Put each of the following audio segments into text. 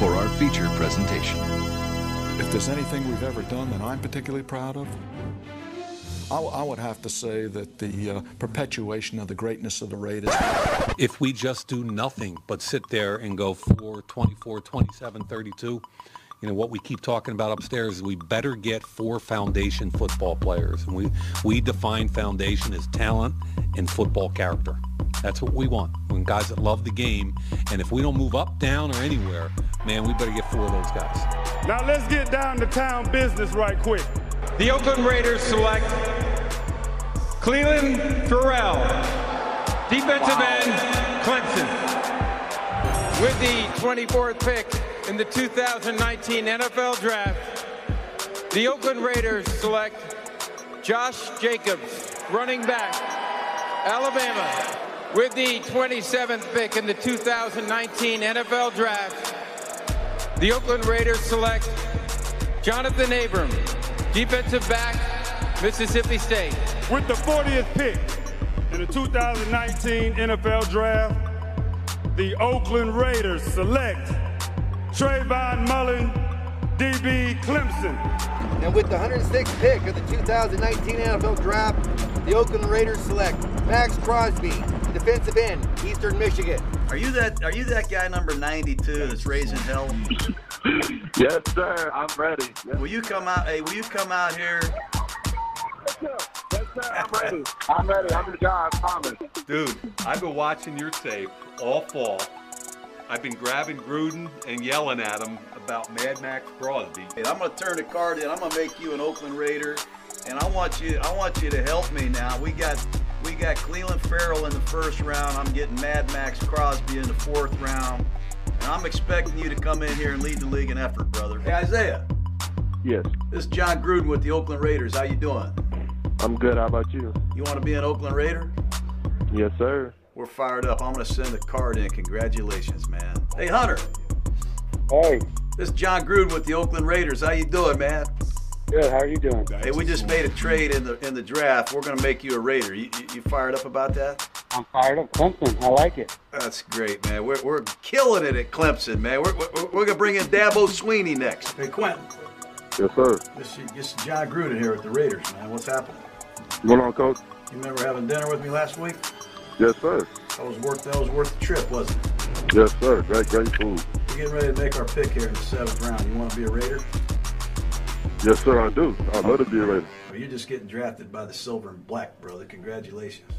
for our feature presentation. If there's anything we've ever done that I'm particularly proud of, I, I would have to say that the uh, perpetuation of the greatness of the Raiders. If we just do nothing but sit there and go 4, 24, 27, 32, you know what we keep talking about upstairs is we better get four foundation football players and we we define foundation as talent and football character that's what we want when guys that love the game and if we don't move up down or anywhere man we better get four of those guys now let's get down to town business right quick the oakland raiders select clelin ferrell defensive wow. end clemson with the 24th pick in the 2019 NFL Draft, the Oakland Raiders select Josh Jacobs, running back, Alabama. With the 27th pick in the 2019 NFL Draft, the Oakland Raiders select Jonathan Abram, defensive back, Mississippi State. With the 40th pick in the 2019 NFL Draft, the Oakland Raiders select Trayvon Mullen, DB Clemson. And with the 106th pick of the 2019 NFL Draft, the Oakland Raiders select Maxx Crosby, defensive end, Eastern Michigan. Are you that? Are you that guy number 92 that's raising hell? yes, sir. I'm ready. Yes. Will you come out? Hey, will you come out here? Yes, sir. Yes, sir. I'm ready. I'm ready. I'm the guy. I promise. Dude, I've been watching your tape all fall. I've been grabbing Gruden and yelling at him about Mad Maxx Crosby. I'm going to turn the card in. I'm going to make you an Oakland Raider, and I want you. I want you to help me now. We got we got Clelin Ferrell in the first round. I'm getting Mad Maxx Crosby in the fourth round, and I'm expecting you to come in here and lead the league in effort, brother. Hey Isaiah. Yes. This is Jon Gruden with the Oakland Raiders. How you doing? I'm good. How about you? You want to be an Oakland Raider? Yes, sir. We're fired up. I'm going to send a card in. Congratulations, man. Hey, Hunter. Hey. This is Jon Gruden with the Oakland Raiders. How you doing, man? Good. How are you doing? Hey, we just made a trade in the in the draft. We're going to make you a Raider. You, you, you, fired up about that? I'm fired up. Clemson. I like it. That's great, man. We're, we're killing it at Clemson, man. We're, we're, we're going to bring in Dabo Swinney next. Hey, Quentin. Yes, sir. This, this is Jon Gruden here with the Raiders, man. What's happening? What's going on, Coach? You remember having dinner with me last week? Yes, sir. That was worth that was worth the trip, wasn't it? Yes, sir. Great, great food. We're getting ready to make our pick here in the seventh round. You want to be a Raider? Yes, sir. I do. I'd love to be a Raider. Well, you're just getting drafted by the silver and black, brother. Congratulations.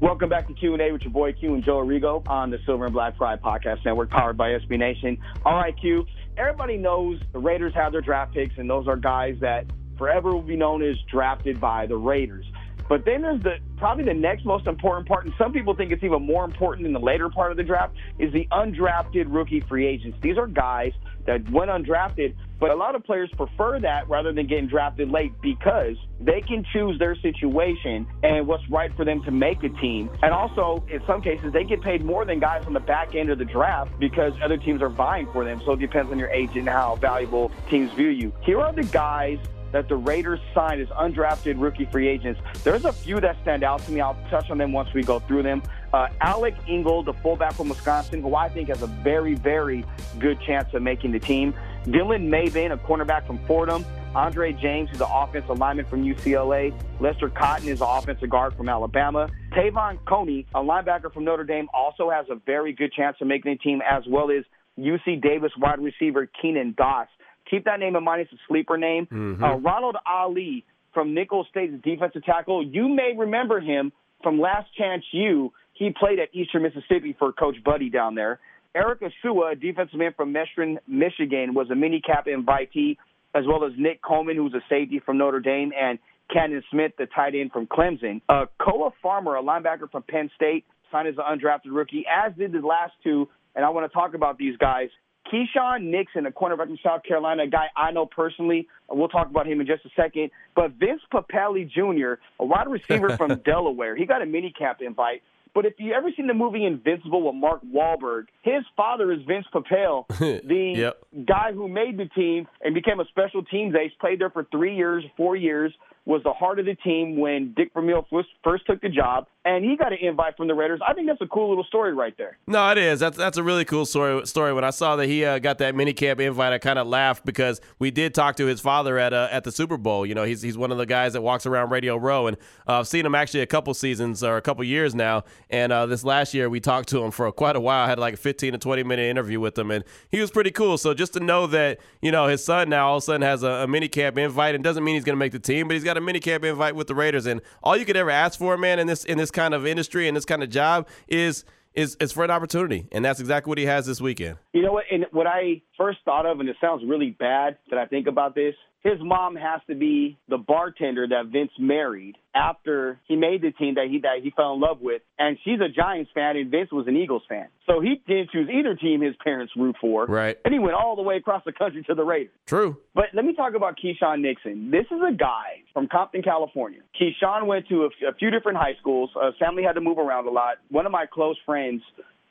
Welcome back to Q&A with your boy Q and Joe Arrigo on the Silver and Black Pride Podcast Network, powered by SB Nation. All right, Q. Everybody knows the Raiders have their draft picks, and those are guys that forever will be known as drafted by the Raiders. But then there's the probably the next most important part, and some people think it's even more important in the later part of the draft, is the undrafted rookie free agents. These are guys that went undrafted, but a lot of players prefer that rather than getting drafted late because they can choose their situation and what's right for them to make a team. And also, in some cases, they get paid more than guys on the back end of the draft because other teams are vying for them. So it depends on your agent and how valuable teams view you. Here are the guys that the Raiders signed as undrafted rookie free agents. There's a few that stand out to me. I'll touch on them once we go through them. Uh, Alec Ingold, the fullback from Wisconsin, who I think has a very, very good chance of making the team. Dylan Mabin, a cornerback from Fordham. Andre James, who's an offensive lineman from UCLA. Lester Cotton is an offensive guard from Alabama. Te'von Coney, a linebacker from Notre Dame, also has a very good chance of making the team, as well as UC Davis wide receiver Keelan Doss. Keep that name in mind. It's a sleeper name. Mm-hmm. Uh, Ronald Ollie from Nicholls State's defensive tackle. You may remember him from Last Chance U. He played at Eastern Mississippi for Coach Buddy down there. Eric Asua, a defensive end from Western Michigan, was a minicamp invitee, as well as Nick Coleman, who's a safety from Notre Dame, and Cannon Smith, the tight end from Clemson. Uh, Koa Farmer, a linebacker from Penn State, signed as an undrafted rookie, as did the last two. And I want to talk about these guys. Keisean Nixon, a cornerback from South Carolina, a guy I know personally. We'll talk about him in just a second. But Vince Papale Jr., a wide receiver from Delaware, he got a minicamp invite. But if you ever seen the movie Invincible with Mark Wahlberg, his father is Vince Papale, the yep. guy who made the team and became a special teams ace. Played there for three years, four years. Was the heart of the team when Dick Vermeil first, took the job, and he got an invite from the Raiders. I think that's a cool little story right there. No, it is. That's that's a really cool story. Story. When I saw that he uh, got that minicamp invite, I kind of laughed because we did talk to his father at uh, at the Super Bowl. You know, he's he's one of the guys that walks around Radio Row, and uh, I've seen him actually a couple seasons or a couple years now. And uh, this last year, we talked to him for quite a while. I had like a 15 to 20 minute interview with him, and he was pretty cool. So just to know that you know his son now all of a sudden has a, a minicamp invite, and doesn't mean he's going to make the team, but he's got a minicamp invite with the Raiders, and all you could ever ask for, man, in this in this kind of industry and this kind of job is is is for an opportunity, and that's exactly what he has this weekend. You know what? And what I first thought of, and it sounds really bad that I think about this, his mom has to be the bartender that Vince married after he made the team that he that he fell in love with, and she's a Giants fan, and Vince was an Eagles fan. So he didn't choose either team his parents root for. Right. And he went all the way across the country to the Raiders. True. But let me talk about Keisean Nixon. This is a guy from Compton, California. Keisean went to a few different high schools. Uh, family had to move around a lot. One of my close friends,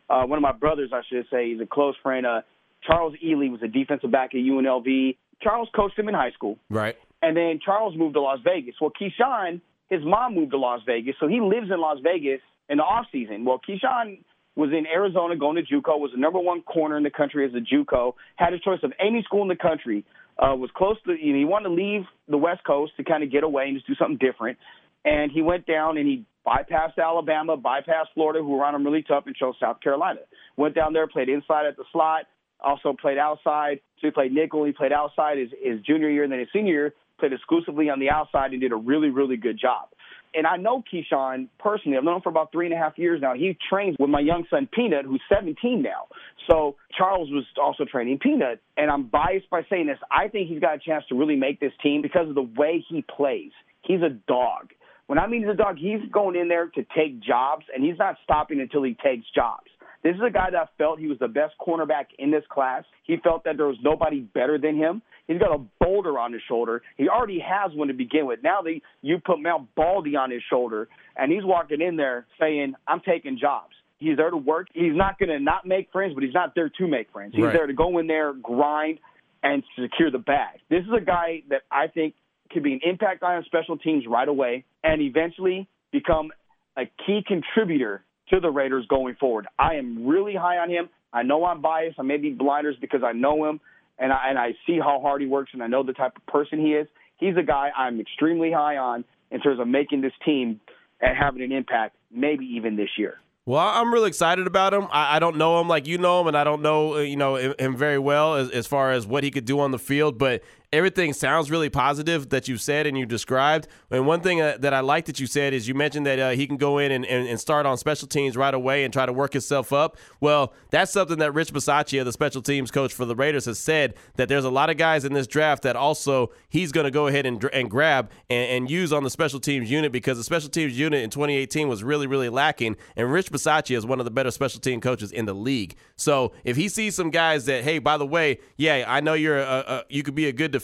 uh, one of my brothers, I should say, he's a close friend. Uh, Charles Ely was a defensive back at UNLV. Charles coached him in high school. Right. And then Charles moved to Las Vegas. Well, Keisean, his mom moved to Las Vegas, so he lives in Las Vegas in the off season. Well, Keisean was in Arizona going to JUCO, was the number one corner in the country as a JUCO, had a choice of any school in the country, uh, was close to, you know, he wanted to leave the West Coast to kind of get away and just do something different. And he went down and he bypassed Alabama, bypassed Florida, who were on him really tough, and chose South Carolina. Went down there, played inside at the slot, also played outside. So he played nickel, he played outside his, his junior year, and then his senior year, played exclusively on the outside and did a really, really good job. And I know Keisean personally. I've known him for about three and a half years now. He trains with my young son Peanut, who's 17 now. So Charles was also training Peanut. And I'm biased by saying this. I think he's got a chance to really make this team because of the way he plays. He's a dog. When I mean he's a dog, he's going in there to take jobs, and he's not stopping until he takes jobs. This is a guy that felt he was the best cornerback in this class. He felt that there was nobody better than him. He's got a boulder on his shoulder. He already has one to begin with. Now they you put Mount Baldy on his shoulder, and he's walking in there saying, "I'm taking jobs." He's there to work. He's not going to not make friends, but he's not there to make friends. He's Right. there to go in there, grind, and secure the bag. This is a guy that I think could be an impact guy on special teams right away, and eventually become a key contributor to the Raiders going forward. I am really high on him. I know I'm biased. I may be blinders because I know him and I, and I see how hard he works and I know the type of person he is. He's a guy I'm extremely high on in terms of making this team and having an impact, maybe even this year. Well, I'm really excited about him. I, don't know him like you know him, and I don't know uh, you know him, him very well as, as far as what he could do on the field. But everything sounds really positive that you said and you described. And one thing uh, that I like that you said is you mentioned that uh, he can go in and, and, and start on special teams right away and try to work himself up. Well, that's something that Rich Bisaccia, the special teams coach for the Raiders, has said that there's a lot of guys in this draft that also he's going to go ahead and, and grab and, and use on the special teams unit because the special teams unit in 2018 was really, really lacking. And Rich Bisaccia is one of the better special team coaches in the league. So if he sees some guys that, hey, by the way, yeah, I know you're a, a you could be a good defender,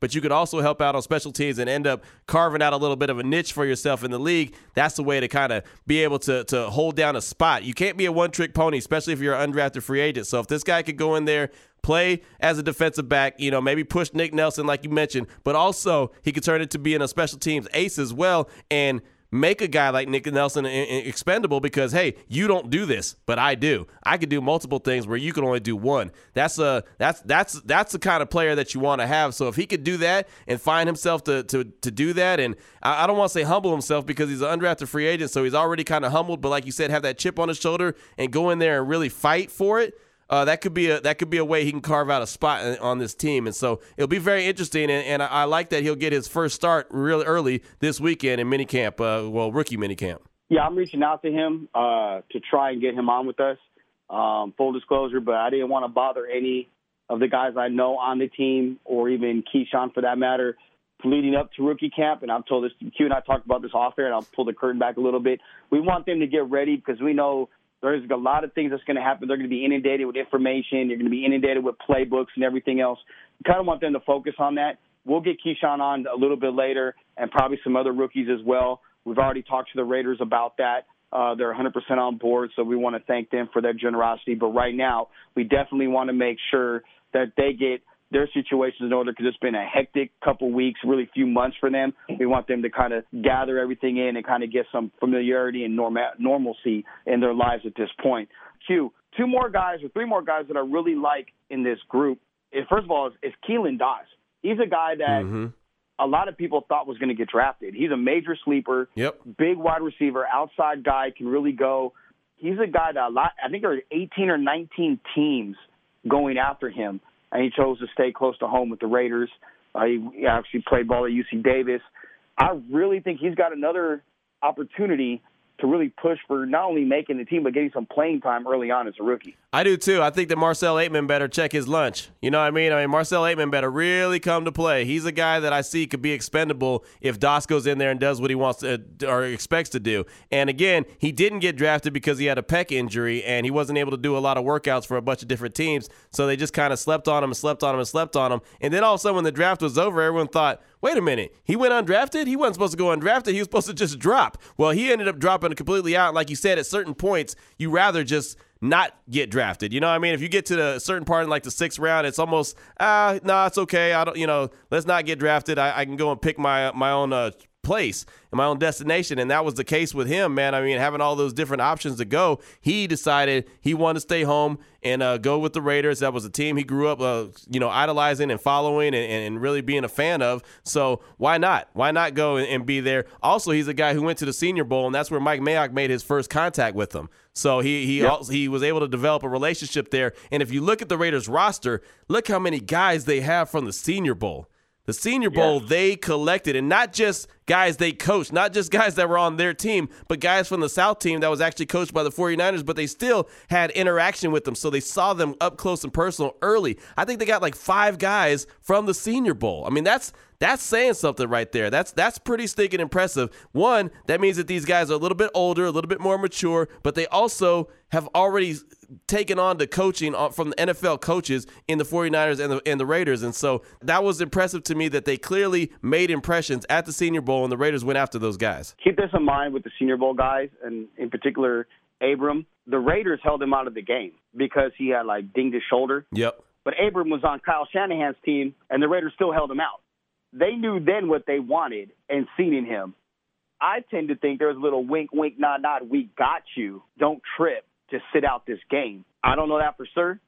but you could also help out on special teams and end up carving out a little bit of a niche for yourself in the league. That's the way to kind of be able to to hold down a spot. You can't be a one trick pony, especially if you're an undrafted free agent. So if this guy could go in there play as a defensive back, you know, maybe push Nick Nelson like you mentioned, but also he could turn it to being a special teams ace as well and make a guy like Nick Nelson expendable because hey, you don't do this, but I do. I could do multiple things where you can only do one. That's a that's that's that's the kind of player that you want to have. So if he could do that and find himself to to to do that, and I, I don't want to say humble himself because he's an undrafted free agent, so he's already kind of humbled. But like you said, have that chip on his shoulder and go in there and really fight for it uh, that could be a that could be a way he can carve out a spot on this team, and so it'll be very interesting. And, and I, I like that he'll get his first start real early this weekend in minicamp, uh, well, rookie minicamp. Yeah, I'm reaching out to him uh, to try and get him on with us. Um, full disclosure, but I didn't want to bother any of the guys I know on the team, or even Keisean for that matter, leading up to rookie camp. And I've told this, Q and I talked about this off air, and I'll pull the curtain back a little bit. We want them to get ready because we know there's a lot of things that's going to happen. They're going to be inundated with information. You're going to be inundated with playbooks and everything else. We kind of want them to focus on that. We'll get Keisean on a little bit later, and probably some other rookies as well. We've already talked to the Raiders about that. Uh, they're 100% on board, so we want to thank them for their generosity. But right now, we definitely want to make sure that they get their situations in order because it's been a hectic couple weeks, really few months for them. We want them to kind of gather everything in and kind of get some familiarity and norma- normalcy in their lives at this point. Q, two more guys or three more guys that I really like in this group. First of all, is, is Keelan Doss. He's a guy that Mm-hmm. a lot of people thought was going to get drafted. He's a major sleeper, Yep. big wide receiver, outside guy, can really go. He's a guy that a lot. I think there are 18 or 19 teams going after him, and he chose to stay close to home with the Raiders. Uh, he, actually played ball at UC Davis. I really think he's got another opportunity to really push for not only making the team but getting some playing time early on as a rookie. I do too. I think that Marcell Ateman better check his lunch. You know what I mean? I mean, Marcell Ateman better really come to play. He's a guy that I see could be expendable if Doss goes in there and does what he wants uh, to or expects to do. And again, he didn't get drafted because he had a pec injury and he wasn't able to do a lot of workouts for a bunch of different teams. So they just kind of slept on him and slept on him and slept on him. And then all of a sudden, when the draft was over, everyone thought, wait a minute, he went undrafted? He wasn't supposed to go undrafted. He was supposed to just drop. Well, he ended up dropping completely out. Like you said, at certain points, you rather just not get drafted. You know what I mean? If you get to the certain part in like the sixth round, it's almost ah, no, it's okay. I don't, you know, let's not get drafted. I, I can go and pick my my own uh, place and my own destination. And that was the case with him, man. I mean, having all those different options to go, he decided he wanted to stay home and uh, go with the Raiders. That was a team he grew up, uh, you know, idolizing and following and, and really being a fan of. So why not? Why not go and, and be there? Also, he's a guy who went to the Senior Bowl, and that's where Mike Mayock made his first contact with him. So he he also, he was able to develop a relationship there. And if you look at the Raiders roster, look how many guys they have from the Senior Bowl. The Senior Bowl they collected, and not just guys they coached, not just guys that were on their team, but guys from the South team that was actually coached by the 49ers, but they still had interaction with them. So they saw them up close and personal early. I think they got like five guys from the Senior Bowl. I mean, that's that's saying something right there. That's that's pretty stinking impressive. One, that means that these guys are a little bit older, a little bit more mature, but they also have already taken on the coaching uh, from the NFL coaches in the 49ers and the and the Raiders. And so that was impressive to me that they clearly made impressions at the Senior Bowl and the Raiders went after those guys. Keep this in mind with the Senior Bowl guys, and in particular Abram. The Raiders held him out of the game because he had like dinged his shoulder. Yep. But Abram was on Kyle Shanahan's team, and the Raiders still held him out. They knew then what they wanted and seen in him. I tend to think there was a little wink, wink, nod, nod. We got you. Don't trip. Just sit out this game. I don't know that for sure,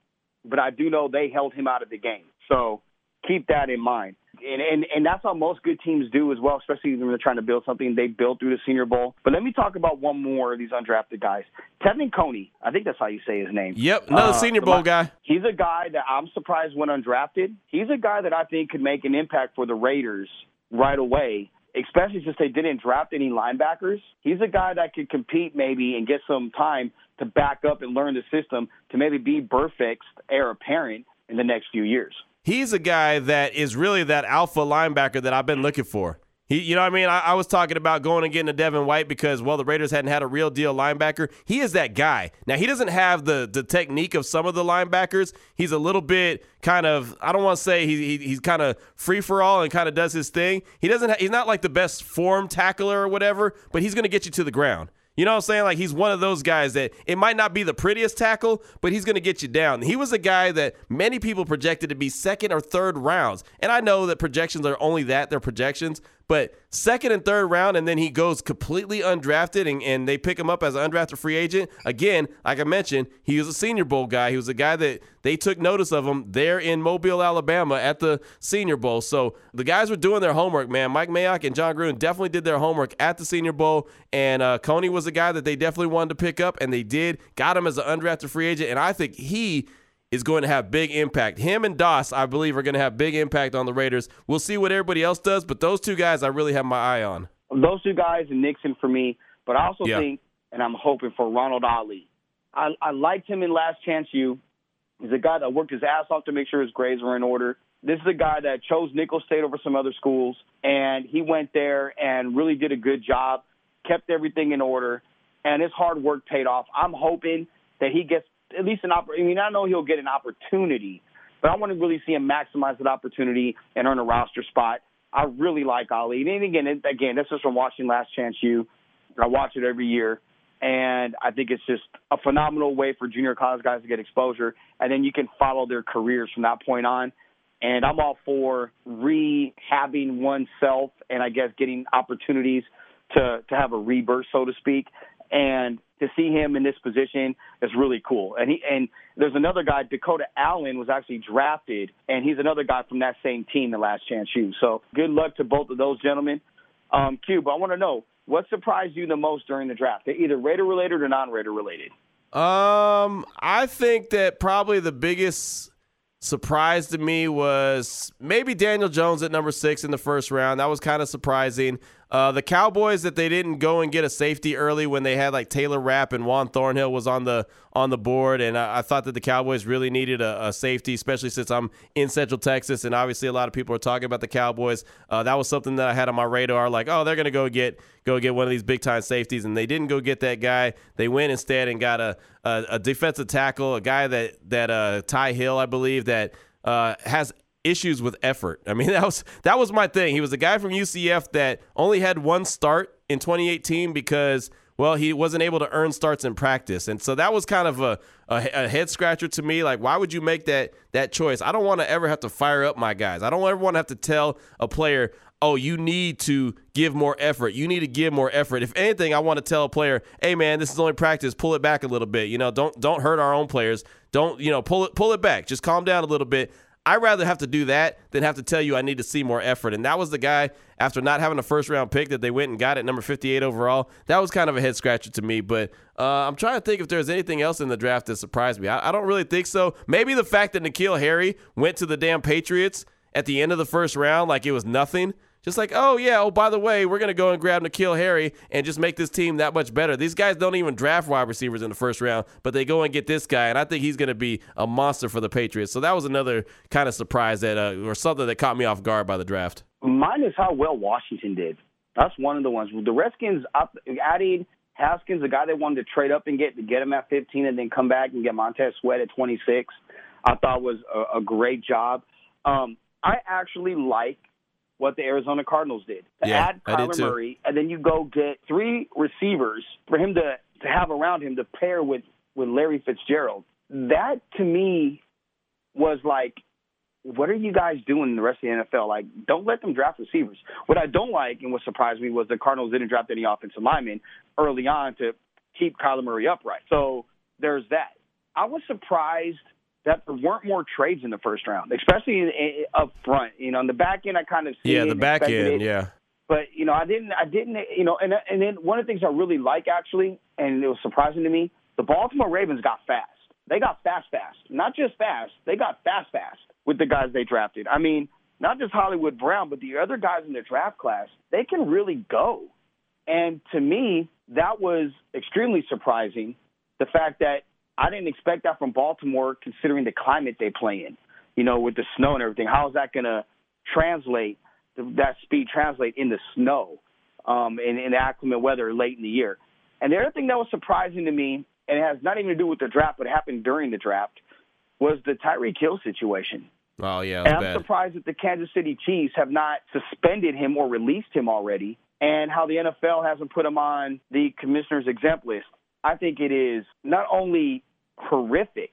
but I do know they held him out of the game. So keep that in mind. And, and and that's how most good teams do as well, especially when they're trying to build something they build through the Senior Bowl. But let me talk about one more of these undrafted guys. Tevin Coney, I think that's how you say his name. Yep, another Uh, Senior Bowl my- guy. He's a guy that I'm surprised went undrafted. He's a guy that I think could make an impact for the Raiders right away, especially since they didn't draft any linebackers. He's a guy that could compete maybe and get some time to back up and learn the system to maybe be Burfict's heir apparent in the next few years. He's a guy that is really that alpha linebacker that I've been looking for. He, you know what I mean? I, I was talking about going and getting a Devin White because, well, the Raiders hadn't had a real deal linebacker. He is that guy. Now, he doesn't have the the technique of some of the linebackers. He's a little bit kind of, I don't want to say he, he, he's kind of free for all and kind of does his thing. He doesn't, ha- he's not like the best form tackler or whatever, but he's going to get you to the ground. You know what I'm saying? Like he's one of those guys that it might not be the prettiest tackle, but he's going to get you down. He was a guy that many people projected to be second or third rounds. And I know that projections are only that, they're projections, but second and third round, and then he goes completely undrafted and, and they pick him up as an undrafted free agent. Again, like I mentioned, he was a senior bowl guy. He was a guy that they took notice of him there in Mobile, Alabama at the senior bowl. So the guys were doing their homework, man. Mike Mayock and Jon Gruden definitely did their homework at the senior bowl. And uh, Coney was a guy that they definitely wanted to pick up, and they did. Got him as an undrafted free agent. And I think he is going to have big impact. Him and Doss, I believe, are going to have big impact on the Raiders. We'll see what everybody else does, but those two guys I really have my eye on. Those two guys and Nixon for me, but I also Yeah. think, and I'm hoping for Ronald Ollie. I, I liked him in Last Chance U. He's a guy that worked his ass off to make sure his grades were in order. This is a guy that chose Nicholls State over some other schools, and he went there and really did a good job, kept everything in order, and his hard work paid off. I'm hoping that he gets at least an opportunity. I mean, I know he'll get an opportunity, but I want to really see him maximize that opportunity and earn a roster spot. I really like Ollie. And again, again, this is from watching Last Chance U. I watch it every year, and I think it's just a phenomenal way for junior college guys to get exposure, and then you can follow their careers from that point on. And I'm all for rehabbing oneself and I guess getting opportunities to, to have a rebirth, so to speak. And to see him in this position is really cool. And he and there's another guy, Dakota Allen, was actually drafted, and he's another guy from that same team, the Last Chance U. So good luck to both of those gentlemen. Um, but I want to know what surprised you the most during the draft, They're either Raider related or non-Raider related. Um, I think that probably the biggest surprise to me was maybe Daniel Jones at number six in the first round. That was kind of surprising. Uh, the Cowboys that they didn't go and get a safety early when they had like Taylor Rapp and Juan Thornhill was on the on the board, and I, I thought that the Cowboys really needed a, a, safety, especially since I'm in Central Texas, and obviously a lot of people are talking about the Cowboys. Uh, that was something that I had on my radar, like oh they're gonna go get go get one of these big time safeties, and they didn't go get that guy. They went instead and got a a, a defensive tackle, a guy that that uh, Ty Hill, I believe that. Uh, has issues with effort. I mean, that was that was my thing. He was a guy from UCF that only had one start in 2018 because well, he wasn't able to earn starts in practice, and so that was kind of a, a, a head scratcher to me. Like, why would you make that that choice? I don't want to ever have to fire up my guys. I don't ever want to have to tell a player, oh, you need to give more effort. You need to give more effort. If anything, I want to tell a player, hey man, this is only practice. Pull it back a little bit. You know, don't don't hurt our own players. Don't you know pull it pull it back. Just calm down a little bit. I'd rather have to do that than have to tell you I need to see more effort. And that was the guy, after not having a first round pick, that they went and got at number 58 overall. That was kind of a head scratcher to me. But uh, I'm trying to think if there's anything else in the draft that surprised me. I, I don't really think so. Maybe the fact that N'Keal Harry went to the damn Patriots at the end of the first round like it was nothing. Just like, oh yeah, oh by the way, we're gonna go and grab N'Keal Harry and just make this team that much better. These guys don't even draft wide receivers in the first round, but they go and get this guy, and I think he's gonna be a monster for the Patriots. So that was another kind of surprise that, uh, or something that caught me off guard by the draft. Mine is how well Washington did. That's one of the ones. The Redskins up, adding Haskins, the guy they wanted to trade up and get to get him at 15, and then come back and get Montez Sweat at 26. I thought was a, a great job. Um, I actually like what the Arizona Cardinals did to yeah, add Kyler Murray, and then you go get three receivers for him to to have around him to pair with with Larry Fitzgerald. That to me was like, what are you guys doing in the rest of the NFL? Like, don't let them draft receivers. What I don't like and what surprised me was the Cardinals didn't draft any offensive linemen early on to keep Kyler Murray upright. So there's that. I was surprised that there weren't more trades in the first round, especially in, in, up front. You know, in the back end, I kind of see yeah, the back end, it, yeah. But you know, I didn't, I didn't, you know, and and then one of the things I really like actually, and it was surprising to me, the Baltimore Ravens got fast. They got fast, fast, not just fast. They got fast, fast with the guys they drafted. I mean, not just Hollywood Brown, but the other guys in the draft class. They can really go. And to me, that was extremely surprising. The fact that I didn't expect that from Baltimore, considering the climate they play in. You know, with the snow and everything. How is that going to translate? That speed translate in the snow, um, in, in the inclement weather late in the year. And the other thing that was surprising to me, and it has not even to do with the draft, but happened during the draft, was the Tyreek Hill situation. Oh yeah, and I'm bad. surprised that the Kansas City Chiefs have not suspended him or released him already, and how the NFL hasn't put him on the commissioner's exempt list. I think it is not only horrific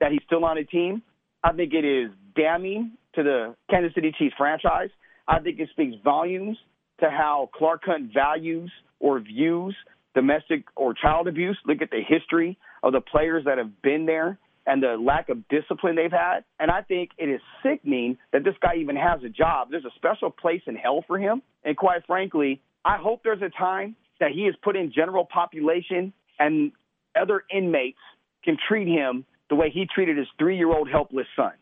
that he's still on a team. I think it is damning to the Kansas City Chiefs franchise. I think it speaks volumes to how Clark Hunt values or views domestic or child abuse. Look at the history of the players that have been there and the lack of discipline they've had. And I think it is sickening that this guy even has a job. There's a special place in hell for him. And quite frankly, I hope there's a time that he is put in general population and other inmates can treat him the way he treated his three year old helpless son.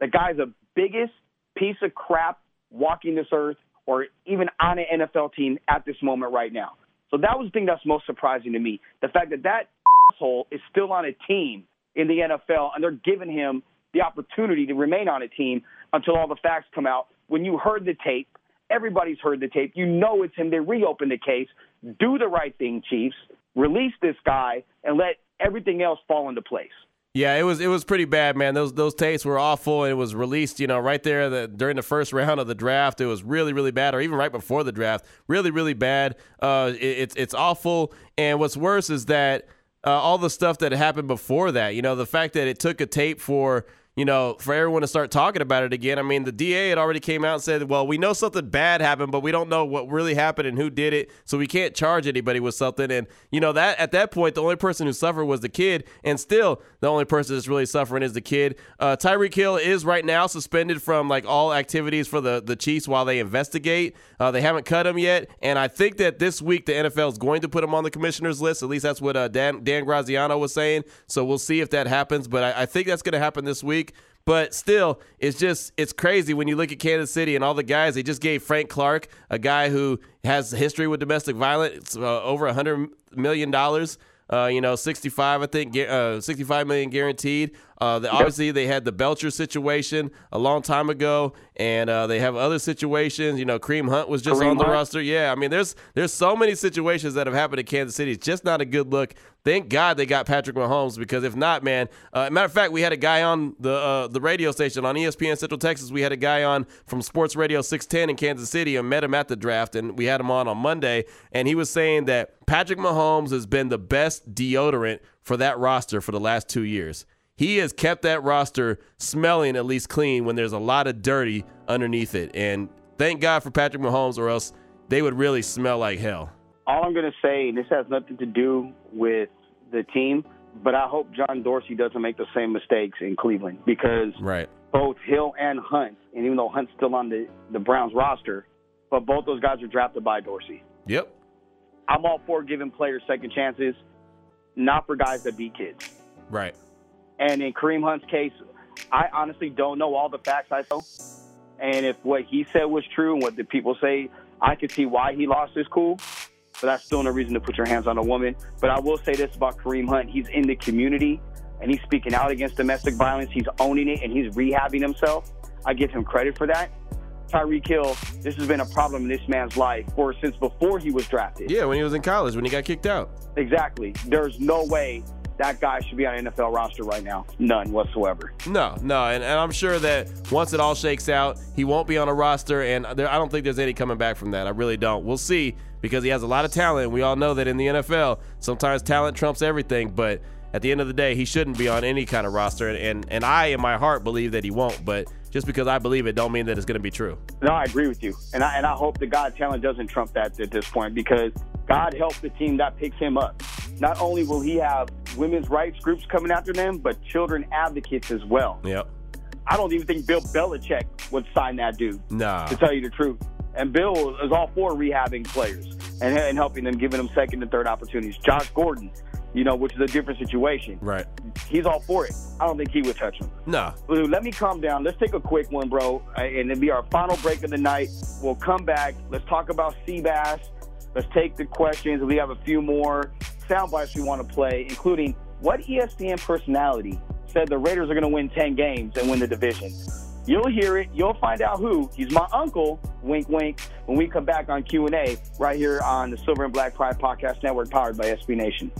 The guy's the biggest piece of crap walking this earth or even on an NFL team at this moment right now. So that was the thing that's most surprising to me. The fact that that asshole is still on a team in the NFL and they're giving him the opportunity to remain on a team until all the facts come out. When you heard the tape, everybody's heard the tape. You know it's him. They reopen the case. Do the right thing, Chiefs. Release this guy and let everything else fall into place. Yeah, it was it was pretty bad, man. Those those tapes were awful, it was released, you know, right there the, during the first round of the draft. It was really really bad, or even right before the draft, really really bad. Uh, it, it's it's awful, and what's worse is that uh, all the stuff that happened before that. You know, the fact that it took a tape for you know, for everyone to start talking about it again. I mean, the DA had already came out and said, well, we know something bad happened, but we don't know what really happened and who did it, so we can't charge anybody with something. And you know that at that point, the only person who suffered was the kid, and still the only person that's really suffering is the kid. Uh, Tyreek Hill is right now suspended from like all activities for the the Chiefs while they investigate. Uh, they haven't cut him yet, and I think that this week the NFL is going to put him on the commissioner's list. At least that's what uh, Dan Dan Graziano was saying. So we'll see if that happens, but I, I think that's going to happen this week. But still, it's just it's crazy when you look at Kansas City and all the guys. They just gave Frank Clark, a guy who has history with domestic violence, uh, over a hundred million dollars. Uh, you know, 65, I think, uh, 65 million guaranteed. Uh, the, obviously, they had the Belcher situation a long time ago, and uh, they have other situations. You know, Kareem Hunt was just Kareem on the Hunt. roster. Yeah, I mean, there's there's so many situations that have happened in Kansas City. It's just not a good look. Thank God they got Patrick Mahomes because if not, man. Uh, matter of fact, we had a guy on the uh, the radio station on ESPN Central Texas. We had a guy on from Sports Radio 610 in Kansas City and met him at the draft, and we had him on on Monday, and he was saying that Patrick Mahomes has been the best deodorant for that roster for the last two years. He has kept that roster smelling at least clean when there's a lot of dirty underneath it, and thank God for Patrick Mahomes, or else they would really smell like hell. All I'm going to say, and this has nothing to do with the team, but I hope John Dorsey doesn't make the same mistakes in Cleveland because Right. both Hill and Hunt, and even though Hunt's still on the, the Browns roster, but both those guys were drafted by Dorsey. Yep. I'm all for giving players second chances, not for guys that beat kids. Right. And in Kareem Hunt's case, I honestly don't know all the facts I know. And if what he said was true and what the people say, I could see why he lost his cool. But that's still no reason to put your hands on a woman. But I will say this about Kareem Hunt. He's in the community and he's speaking out against domestic violence. He's owning it and he's rehabbing himself. I give him credit for that. Tyreek Hill, this has been a problem in this man's life for since before he was drafted. Yeah, when he was in college, when he got kicked out. Exactly. There's no way that guy should be on an NFL roster right now. None whatsoever. No, no, and, and I'm sure that once it all shakes out, he won't be on a roster, and there, I don't think there's any coming back from that. I really don't. We'll see because he has a lot of talent. We all know that in the NFL, sometimes talent trumps everything, but at the end of the day, he shouldn't be on any kind of roster, and and, and I, in my heart, believe that he won't. But just because I believe it, don't mean that it's going to be true. No, I agree with you, and I and I hope the God talent doesn't trump that at this point because God help the team that picks him up. Not only will he have women's rights groups coming after them, but children advocates as well. Yep. I don't even think Bill Belichick would sign that dude. Nah. To tell you the truth, and Bill is all for rehabbing players and, and helping them, giving them second and third opportunities. Josh Gordon, you know, which is a different situation. Right. He's all for it. I don't think he would touch him. No. Lou, let me calm down. Let's take a quick one, bro, and it'll be our final break of the night. We'll come back. Let's talk about Seabass. Let's take the questions. We have a few more sound bites we want to play, including what ESPN personality said the Raiders are going to win 10 games and win the division. You'll hear it. You'll find out who. He's my uncle. Wink, wink. When we come back on Q and A, right here on the Silver and Black Pride Podcast Network, powered by SB Nation.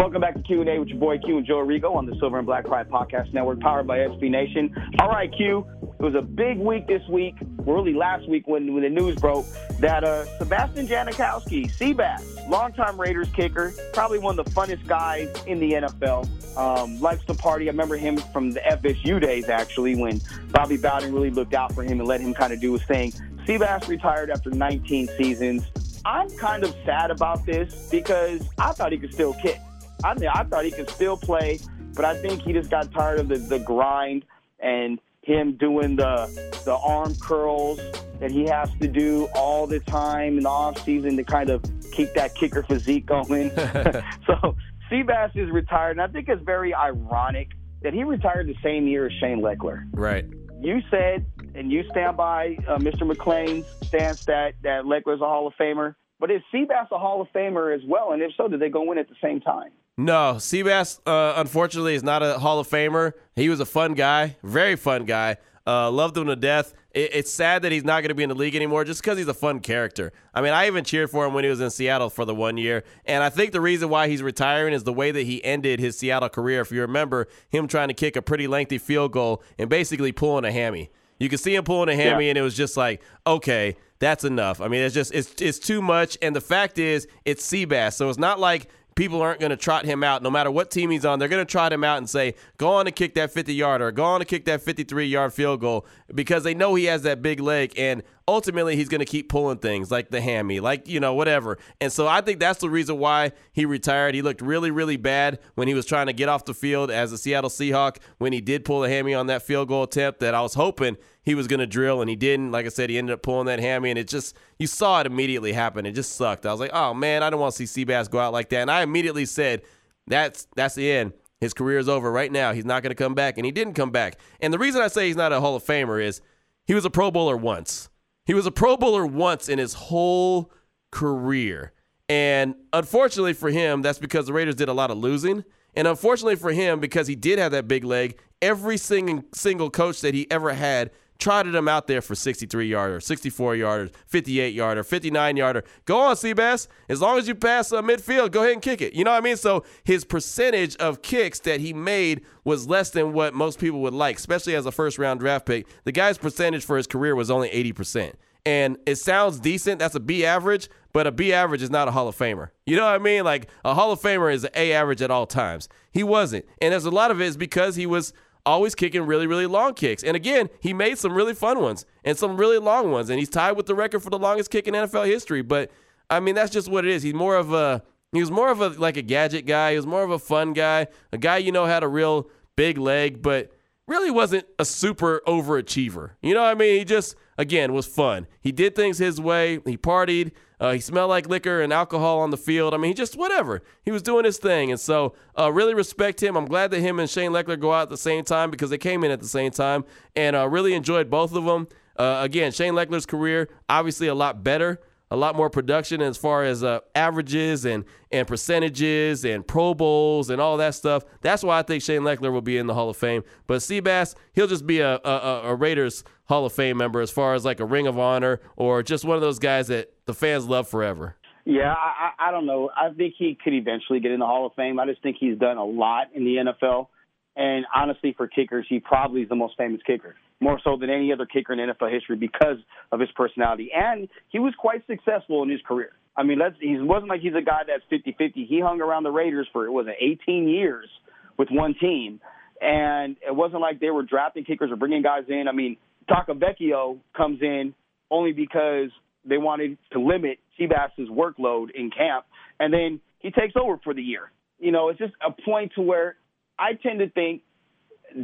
Welcome back to Q&A with your boy Q and Joe Arrigo on the Silver and Black Pride Podcast Network, powered by SB Nation. All right, Q, it was a big week this week, really last week when, when the news broke that uh, Sebastian Janikowski, Seabass, longtime Raiders kicker, probably one of the funnest guys in the NFL, um, likes to party. I remember him from the FSU days, actually, when Bobby Bowden really looked out for him and let him kind of do his thing. Seabass retired after 19 seasons. I'm kind of sad about this because I thought he could still kick. I mean, I thought he could still play, but I think he just got tired of the, the grind and him doing the the arm curls that he has to do all the time in the off season to kind of keep that kicker physique going. so Seabass is retired, and I think it's very ironic that he retired the same year as Shane Lechler. Right. You said, and you stand by uh, Mr. McLean's stance that that Lechler's a Hall of Famer. But is Seabass a Hall of Famer as well? And if so, did they go in at the same time? No, Seabass, uh, unfortunately, is not a Hall of Famer. He was a fun guy, very fun guy. Uh, loved him to death. It, it's sad that he's not going to be in the league anymore just because he's a fun character. I mean, I even cheered for him when he was in Seattle for the one year. And I think the reason why he's retiring is the way that he ended his Seattle career. If you remember him trying to kick a pretty lengthy field goal and basically pulling a hammy. You could see him pulling a hammy, yeah. and it was just like, okay, that's enough. I mean, it's just it's it's too much. And the fact is, it's Seabass, so it's not like people aren't going to trot him out no matter what team he's on. They're going to trot him out and say, go on and kick that 50 yarder, go on and kick that 53 yard field goal because they know he has that big leg. And ultimately, he's going to keep pulling things like the hammy, like, you know, whatever. And so I think that's the reason why he retired. He looked really, really bad when he was trying to get off the field as a Seattle Seahawk when he did pull the hammy on that field goal attempt that I was hoping he was going to drill, and he didn't. Like I said, he ended up pulling that hammy, and it just you saw it immediately happen. It just sucked. I was like, oh man, I don't want to see Seabass go out like that. And I immediately said, that's that's the end. His career is over right now. He's not going to come back, and he didn't come back. And the reason I say he's not a Hall of Famer is he was a Pro Bowler once. He was a Pro Bowler once in his whole career. And unfortunately for him, that's because the Raiders did a lot of losing. And unfortunately for him, because he did have that big leg, every single single coach that he ever had trotted him out there for 63 yarder, 64 yarder, 58 yarder, 59 yarder. Go on, Seabass. As long as you pass uh, midfield, go ahead and kick it. You know what I mean? So his percentage of kicks that he made was less than what most people would like, especially as a first round draft pick. The guy's percentage for his career was only 80%. And it sounds decent. That's a B average, but a B average is not a Hall of Famer. You know what I mean? Like a Hall of Famer is an A average at all times. He wasn't. And there's a lot of it is because he was – always kicking really, really long kicks. And again, he made some really fun ones and some really long ones. And he's tied with the record for the longest kick in NFL history. But I mean, that's just what it is. He's more of a he was more of a like a gadget guy. He was more of a fun guy, a guy you know had a real big leg, but really wasn't a super overachiever. You know what I mean? He just again was fun. He did things his way. He partied. Uh, he smelled like liquor and alcohol on the field. I mean, he just whatever. He was doing his thing, and so uh, really respect him. I'm glad that him and Shane Lechler go out at the same time because they came in at the same time, and uh, really enjoyed both of them. Uh, again, Shane Lechler's career obviously a lot better a lot more production as far as uh, averages and and percentages and Pro Bowls and all that stuff. That's why I think Shane Lechler will be in the Hall of Fame. But Seabass, he'll just be a, a, a Raiders Hall of Fame member as far as like a Ring of Honor or just one of those guys that the fans love forever. Yeah, I, I don't know. I think he could eventually get in the Hall of Fame. I just think he's done a lot in the NFL. And honestly, for kickers, he probably is the most famous kicker, more so than any other kicker in NFL history because of his personality. And he was quite successful in his career. I mean, let's, he wasn't like he's a guy that's 50-50. He hung around the Raiders for, it was 18 years with one team. And it wasn't like they were drafting kickers or bringing guys in. I mean, Vecchio comes in only because they wanted to limit Seabass's workload in camp. And then he takes over for the year. You know, it's just a point to where I tend to think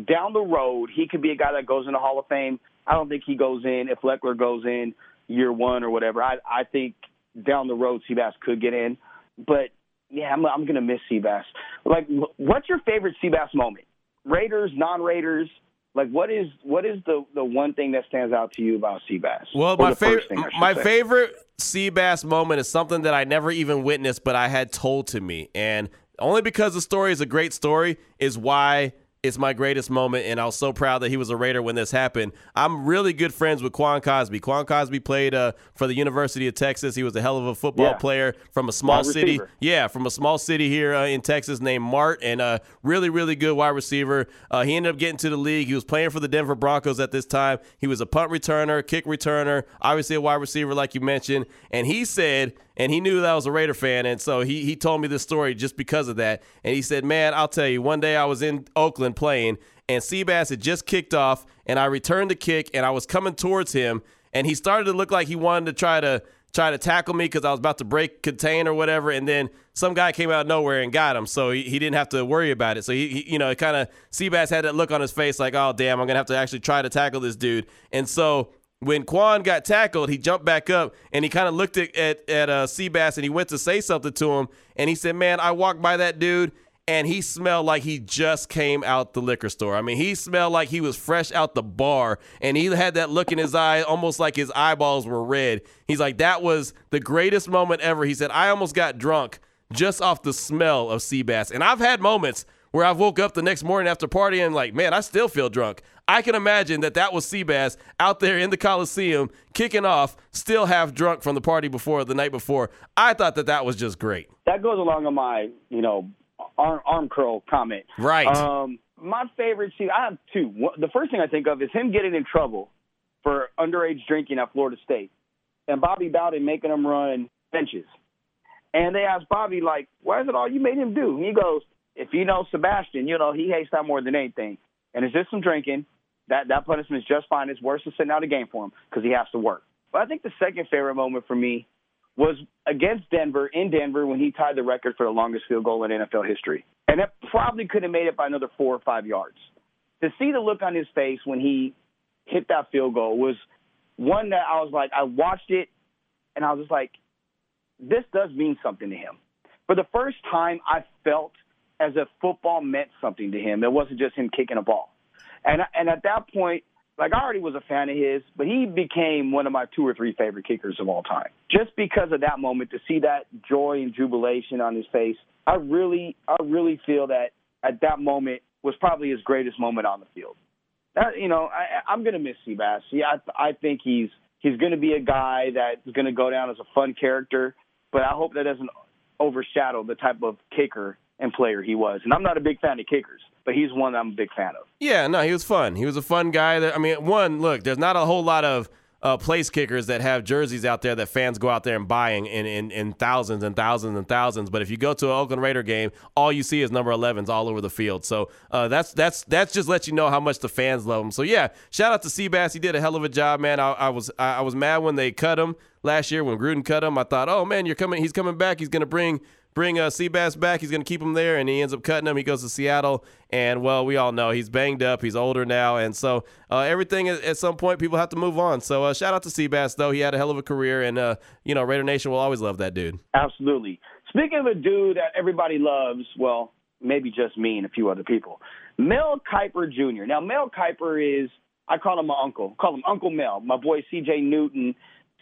down the road he could be a guy that goes in the Hall of Fame. I don't think he goes in if Lechler goes in year one or whatever. I I think down the road Seabass could get in, but yeah, I'm I'm gonna miss Seabass. Like, what's your favorite Seabass moment? Raiders, non-Raiders. Like, what is what is the the one thing that stands out to you about Seabass? Well, my favorite my say. favorite Seabass moment is something that I never even witnessed, but I had told to me, and only because the story is a great story is why it's my greatest moment, and I was so proud that he was a Raider when this happened. I'm really good friends with Quan Cosby. Quan Cosby played uh, for the University of Texas. He was a hell of a football yeah. player from a small wide city. Receiver. Yeah, from a small city here uh, in Texas named Mart, and uh, really, really good wide receiver. Uh, he ended up getting to the league. He was playing for the Denver Broncos at this time. He was a punt returner, kick returner, obviously a wide receiver, like you mentioned. And he said – and he knew that I was a Raider fan, and so he he told me this story just because of that. And he said, "Man, I'll tell you, one day I was in Oakland playing, and Seabass had just kicked off, and I returned the kick, and I was coming towards him, and he started to look like he wanted to try to." try to tackle me because I was about to break contain or whatever, and then some guy came out of nowhere and got him, so he, he didn't have to worry about it. So he, he you know, it kind of Seabass had that look on his face like, oh damn, I'm gonna have to actually try to tackle this dude, and so when Quan got tackled, he jumped back up and he kind of looked at at, at uh, Seabass and he went to say something to him. And he said, "Man, I walked by that dude." And he smelled like he just came out the liquor store. I mean, he smelled like he was fresh out the bar, and he had that look in his eye, almost like his eyeballs were red. He's like, "That was the greatest moment ever." He said, "I almost got drunk just off the smell of Seabass." And I've had moments where I woke up the next morning after partying, like, man, I still feel drunk. I can imagine that that was Seabass out there in the Coliseum kicking off, still half drunk from the party before the night before. I thought that that was just great. That goes along with my, you know, arm, arm curl comment. Right. Um, my favorite scene, I have two. The first thing I think of is him getting in trouble for underage drinking at Florida State, and Bobby Bowden making him run benches. And they asked Bobby, like, why is it all you made him do? And he goes, if you know Sebastian, you know he hates that more than anything. And it's just some drinking. That that punishment is just fine. It's worse than sitting out a game for him because he has to work. But I think the second favorite moment for me was against Denver in Denver when he tied the record for the longest field goal in NFL history. And that probably could have made it by another four or five yards. To see the look on his face when he hit that field goal was one that I was like, I watched it and I was just like, this does mean something to him. For the first time, I felt as if football meant something to him. It wasn't just him kicking a ball. And and at that point, like I already was a fan of his, but he became one of my two or three favorite kickers of all time. Just because of that moment, to see that joy and jubilation on his face, I really, I really feel that at that moment was probably his greatest moment on the field. That, you know, I, I'm to miss Seabass. Yeah, I, I think he's he's to be a guy that's to go down as a fun character, but I hope that doesn't overshadow the type of kicker and player he was. And I'm not a big fan of kickers, but he's one I'm a big fan of. Yeah, no, he was fun. He was a fun guy. That I mean, one look, there's not a whole lot of uh, place kickers that have jerseys out there that fans go out there and buying in, in, in thousands and thousands and thousands. But if you go to an Oakland Raider game, all you see is number 11s all over the field. So uh, that's that's that's just let you know how much the fans love him. So yeah, shout out to Seabass. He did a hell of a job, man. I, I was I, was mad when they cut him last year when Gruden cut him. I thought, oh man, you're coming. He's coming back. He's gonna bring bring uh, Seabass back. He's going to keep him there, and he ends up cutting him. He goes to Seattle, and well, we all know he's banged up. He's older now, and so uh, everything at, some point people have to move on. So uh, shout out to Seabass though. He had a hell of a career, and uh, you know Raider Nation will always love that dude. Absolutely. Speaking of a dude that everybody loves, well, maybe just me and a few other people, Mel Kiper Jr. Now, Mel Kiper is I call him my uncle. Call him Uncle Mel. My boy C.J. Newton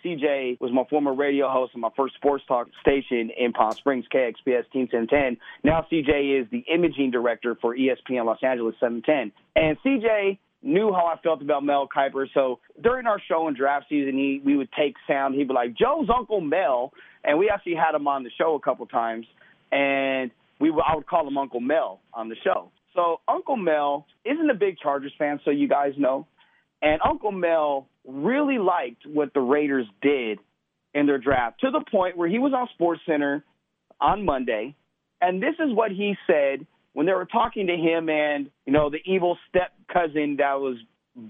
CJ was my former radio host on my first sports talk station in Palm Springs, KXPS Team 1010. Now CJ is the imaging director for ESPN Los Angeles 710. And CJ knew how I felt about Mel Kiper. So during our show in draft season, he we would take sound. He'd be like, "Joe's Uncle Mel," and we actually had him on the show a couple times. And we I would call him Uncle Mel on the show. So Uncle Mel isn't a big Chargers fan, so you guys know. And Uncle Mel really liked what the Raiders did in their draft to the point where he was on Sports Center on Monday, and this is what he said when they were talking to him and you know the evil step cousin that was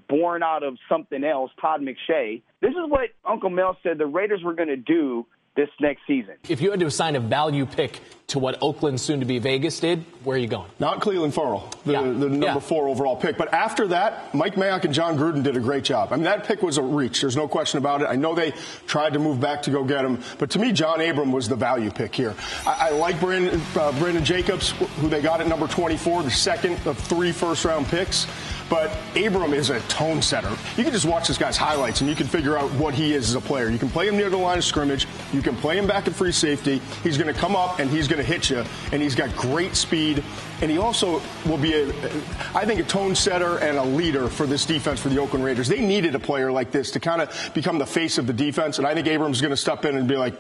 born out of something else, Todd McShay. This is what Uncle Mel said the Raiders were going to do this next season. If you had to assign a value pick to what Oakland, soon to be Vegas, did, where are you going? Not Clelin Ferrell, the, yeah. the number yeah. four overall pick. But after that, Mike Mayock and Jon Gruden did a great job. I mean, that pick was a reach. There's no question about it. I know they tried to move back to go get him, but to me, John Abram was the value pick here. I, I like Brandon, uh, Brandon Jacobs, who they got at number 24, the second of three first round picks. But Abram is a tone setter. You can just watch this guy's highlights and you can figure out what he is as a player. You can play him near the line of scrimmage. You can play him back at free safety. He's going to come up and he's going to hit you. And he's got great speed. And he also will be, a, I think, a tone setter and a leader for this defense for the Oakland Raiders. They needed a player like this to kind of become the face of the defense. And I think Abrams is going to step in and be like,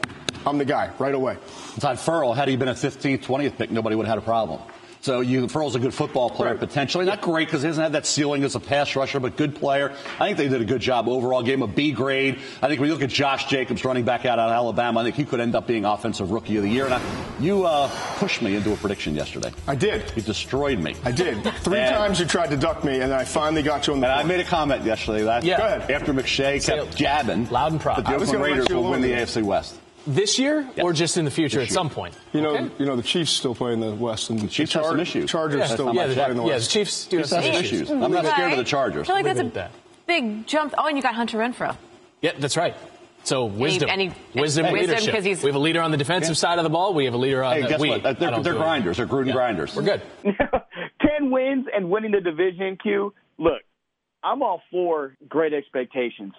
I'm the guy right away. Todd Ferrell, had he been a 15th, 20th pick, nobody would have had a problem. So you, Ferrell's a good football player right. potentially. Not great because he doesn't have that ceiling as a pass rusher, but good player. I think they did a good job overall. Game a B grade. I think when you look at Josh Jacobs running back out of Alabama, I think he could end up being offensive rookie of the year. And I, you uh, pushed me into a prediction yesterday. I did. You destroyed me. I did. Three and, times you tried to duck me, and I finally got you on the. And I made a comment yesterday. That yeah. After McShay kept jabbing, loud and proud. The Oakland Raiders will win the AFC West this year or just in the future at some point? You know, okay. you know the Chiefs still play in the West, and the Chiefs Char- have some issues. Chargers yeah, still yeah, play in the West. Yeah, the Chiefs do have some issues. I'm not scared of the Chargers. I feel like that's a that. big jump. Oh, and you got Hunter Renfrow. Yeah, that's right. So wisdom, any, any, wisdom, hey, leadership. we have a leader on the defensive yeah. side of the ball. We have a leader on. Hey, the, guess we, what? They're, they're grinders. They're Gruden yeah. grinders. We're good. Ten wins and winning the division. Q. Look, I'm all for great expectations.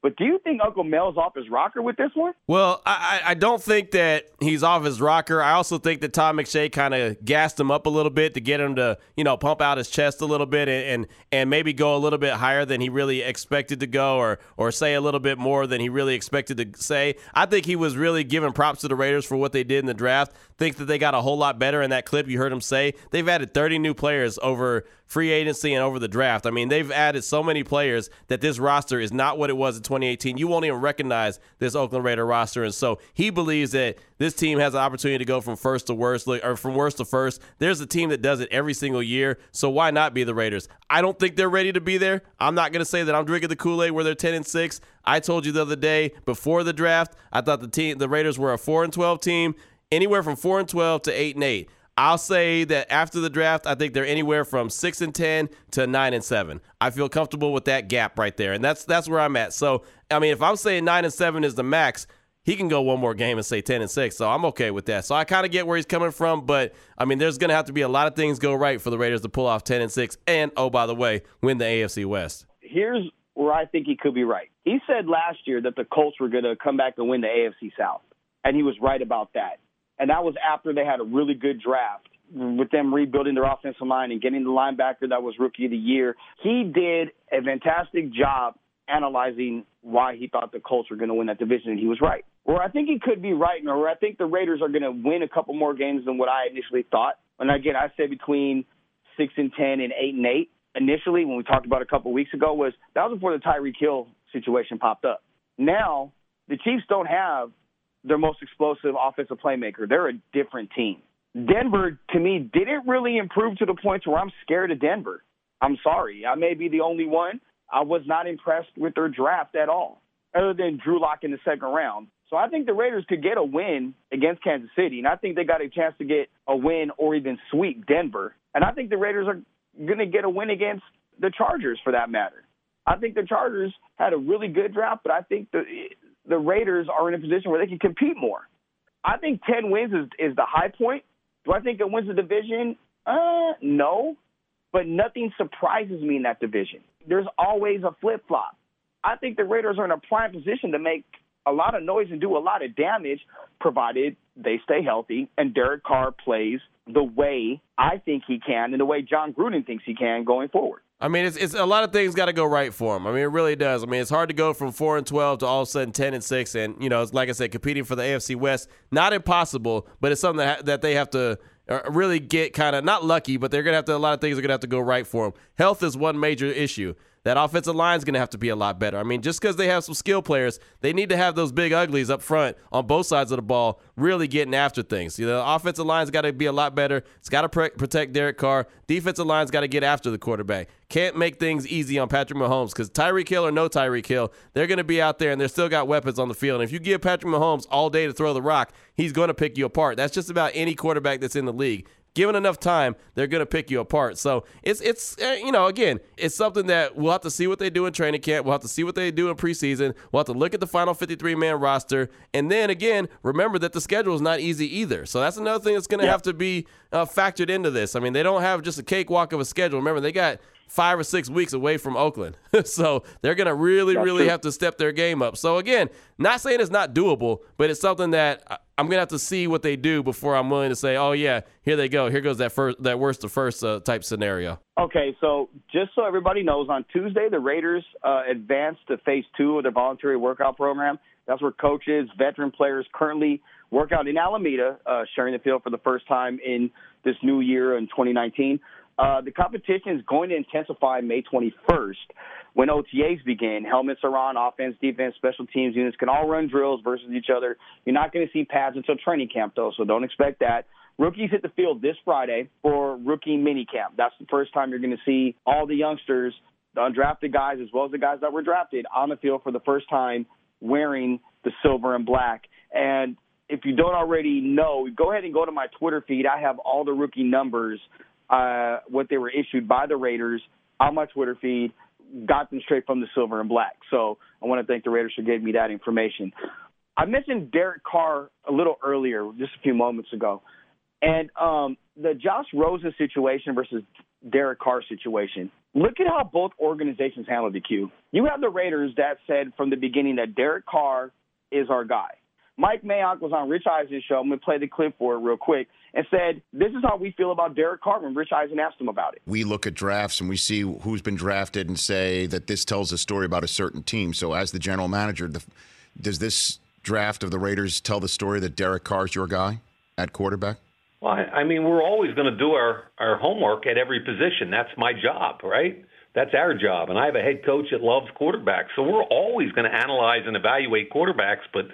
But do you think Uncle Mel's off his rocker with this one? Well, I, I don't think that he's off his rocker. I also think that Tom McShay kind of gassed him up a little bit to get him to, you know, pump out his chest a little bit and, and, and maybe go a little bit higher than he really expected to go or or say a little bit more than he really expected to say. I think he was really giving props to the Raiders for what they did in the draft. Think that they got a whole lot better in that clip you heard him say. They've added 30 new players over free agency and over the draft. I mean, they've added so many players that this roster is not what it was in 2018. You won't even recognize this Oakland Raider roster. And so he believes that this team has an opportunity to go from first to worst, or from worst to first. There's a team that does it every single year. So why not be the Raiders? I don't think they're ready to be there. I'm not going to say that I'm drinking the Kool Aid where they're 10 and 6. I told you the other day before the draft, I thought the team, the Raiders were a 4 and 12 team, anywhere from 4 and 12 to 8 and 8. I'll say that after the draft, I think they're anywhere from six and ten to nine and seven. I feel comfortable with that gap right there, and that's that's where I'm at. So, I mean, if I'm saying nine and seven is the max, he can go one more game and say ten and six. So I'm okay with that. So I kind of get where he's coming from, but I mean, there's going to have to be a lot of things go right for the Raiders to pull off ten and six, and oh by the way, win the AFC West. Here's where I think he could be right. He said last year that the Colts were going to come back and win the AFC South, and he was right about that. And that was after they had a really good draft with them rebuilding their offensive line and getting the linebacker that was rookie of the year. He did a fantastic job analyzing why he thought the Colts were going to win that division, and he was right. Or I think he could be right, or I think the Raiders are going to win a couple more games than what I initially thought. And again, I said between six and ten and eight and eight. Initially, when we talked about a couple weeks ago, was that was before the Tyreek Hill situation popped up. Now the Chiefs don't have their most explosive offensive playmaker. They're a different team. Denver, to me, didn't really improve to the point where I'm scared of Denver. I'm sorry. I may be the only one. I was not impressed with their draft at all, other than Drew Lock in the second round. So I think the Raiders could get a win against Kansas City, and I think they got a chance to get a win or even sweep Denver. And I think the Raiders are going to get a win against the Chargers, for that matter. I think the Chargers had a really good draft, but I think the the Raiders are in a position where they can compete more. I think 10 wins is, is the high point. Do I think it wins the division? Uh, no. But nothing surprises me in that division. There's always a flip flop. I think the Raiders are in a prime position to make a lot of noise and do a lot of damage, provided they stay healthy and Derek Carr plays the way I think he can and the way Jon Gruden thinks he can going forward. I mean, it's, it's a lot of things got to go right for him. I mean, it really does. I mean, it's hard to go from four and twelve to all of a sudden ten and six, and you know, like I said, competing for the AFC West. Not impossible, but it's something that, that they have to uh, really get kind of not lucky, but they're gonna have to. A lot of things are gonna have to go right for them. Health is one major issue that offensive line is going to have to be a lot better. I mean, just because they have some skill players, they need to have those big uglies up front on both sides of the ball really getting after things. You know, the offensive line's got to be a lot better. It's got to pre- protect Derek Carr. Defensive line's got to get after the quarterback. Can't make things easy on Patrick Mahomes because Tyreek Hill or no Tyreek Hill, they're going to be out there and they're still got weapons on the field. And if you give Patrick Mahomes all day to throw the rock, he's going to pick you apart. That's just about any quarterback that's in the league given enough time, they're going to pick you apart. So it's it's uh, you know again, it's something that we'll have to see what they do in training camp. We'll have to see what they do in preseason. We'll have to look at the final 53 man roster, and then again, remember that the schedule is not easy either. So that's another thing that's going to yep. have to be uh, factored into this. I mean, they don't have just a cakewalk of a schedule. Remember, they got five or six weeks away from Oakland. so they're going to really, That's really true. have to step their game up. So, again, not saying it's not doable, but it's something that I'm going to have to see what they do before I'm willing to say, oh, yeah, here they go. Here goes that first, that worst to first uh, type scenario. Okay, so just so everybody knows, on Tuesday, the Raiders uh, advanced to phase two of their voluntary workout program. That's where coaches, veteran players currently work out in Alameda, uh, sharing the field for the first time in this new year in 2019. Uh, the competition is going to intensify May 21st when OTAs begin. Helmets are on, offense, defense, special teams units can all run drills versus each other. You're not going to see pads until training camp, though, so don't expect that. Rookies hit the field this Friday for rookie mini camp. That's the first time you're going to see all the youngsters, the undrafted guys, as well as the guys that were drafted, on the field for the first time wearing the silver and black. And if you don't already know, go ahead and go to my Twitter feed. I have all the rookie numbers uh, what they were issued by the Raiders on my Twitter feed, got them straight from the silver and black. So I want to thank the Raiders for giving me that information. I mentioned Derek Carr a little earlier, just a few moments ago, and um, the Josh Rosen situation versus Derek Carr situation. Look at how both organizations handled the Q. You have the Raiders that said from the beginning that Derek Carr is our guy. Mike Mayock was on Rich Eisen's show. I'm going to play the clip for it real quick and said, This is how we feel about Derek Carr when Rich Eisen asked him about it. We look at drafts and we see who's been drafted and say that this tells a story about a certain team. So, as the general manager, the, does this draft of the Raiders tell the story that Derek Carr is your guy at quarterback? Well, I, I mean, we're always going to do our, our homework at every position. That's my job, right? That's our job. And I have a head coach that loves quarterbacks. So we're always going to analyze and evaluate quarterbacks. But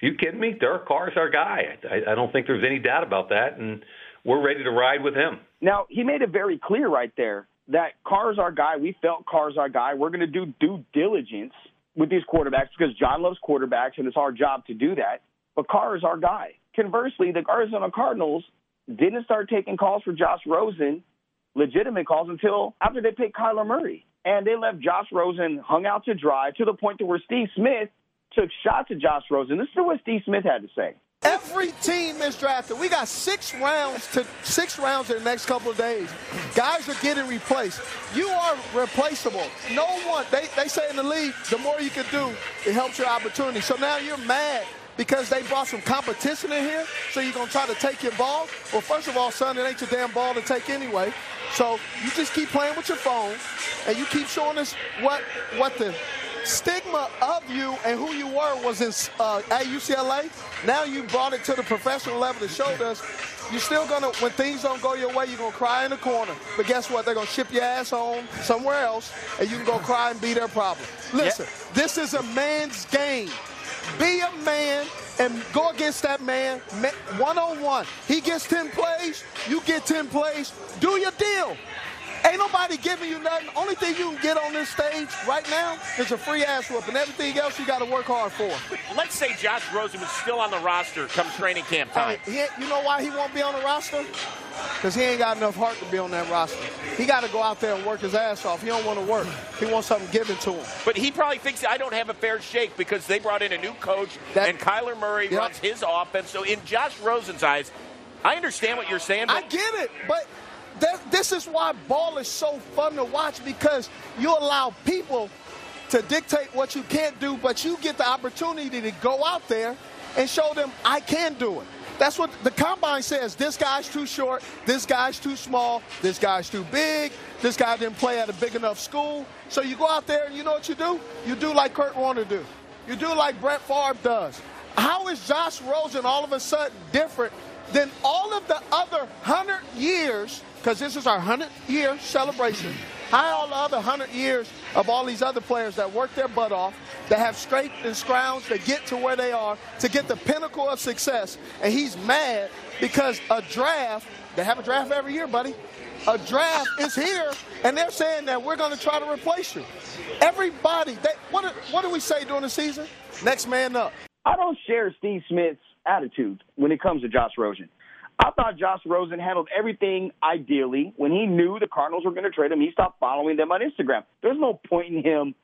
you kidding me? Derek Carr's our guy. I, I don't think there's any doubt about that. And we're ready to ride with him. Now, he made it very clear right there that Carr's our guy. We felt Carr's our guy. We're going to do due diligence with these quarterbacks because Jon loves quarterbacks and it's our job to do that. But Carr is our guy. Conversely, the Arizona Cardinals didn't start taking calls for Josh Rosen, legitimate calls, until after they picked Kyler Murray. And they left Josh Rosen hung out to dry to the point to where Steve Smith took shots at Josh Rosen. This is what Steve Smith had to say. Every team is drafted. We got six rounds to six rounds in the next couple of days. Guys are getting replaced. You are replaceable. No one. They they say in the league, the more you can do, it helps your opportunity. So now you're mad because they brought some competition in here. So you're gonna try to take your ball. Well, first of all, son, it ain't your damn ball to take anyway. So you just keep playing with your phone, and you keep showing us what what the stigma of you and who you were was in uh, at UCLA. Now you brought it to the professional level to show us you're still gonna when things don't go your way, you're gonna cry in the corner. But guess what? They're gonna ship your ass home somewhere else, and you can go cry and be their problem. Listen, this is a man's game. Be a man and go against that man one on one. He gets 10 plays, you get 10 plays. Do your deal. Ain't nobody giving you nothing. Only thing you can get on this stage right now is a free ass whoop, and everything else you got to work hard for. Let's say Josh Rosen was still on the roster come training camp time. Hey, he, you know why he won't be on the roster? Because he ain't got enough heart to be on that roster. He got to go out there and work his ass off. He don't want to work. He wants something given to him. But he probably thinks I don't have a fair shake because they brought in a new coach that, and Kyler Murray yep. runs his offense. So in Josh Rosen's eyes, I understand what you're saying. I get it, but this is why ball is so fun to watch because you allow people to dictate what you can't do, but you get the opportunity to go out there and show them I can do it. That's what the combine says. This guy's too short. This guy's too small. This guy's too big. This guy didn't play at a big enough school. So you go out there and you know what you do? You do like Kurt Warner do. You do like Brett Favre does. How is Josh Rosen all of a sudden different than all of the other 100 years because this is our 100th year celebration. How all the other 100 years of all these other players that work their butt off, that have scraped and scrounged to get to where they are, to get the pinnacle of success. And he's mad because a draft, they have a draft every year, buddy. A draft is here, and they're saying that we're going to try to replace you. Everybody, they, what, what do we say during the season? Next man up. I don't share Steve Smith's attitude when it comes to Josh Rosen. I thought Josh Rosen handled everything ideally. When he knew the Cardinals were going to trade him, he stopped following them on Instagram. There's no point in him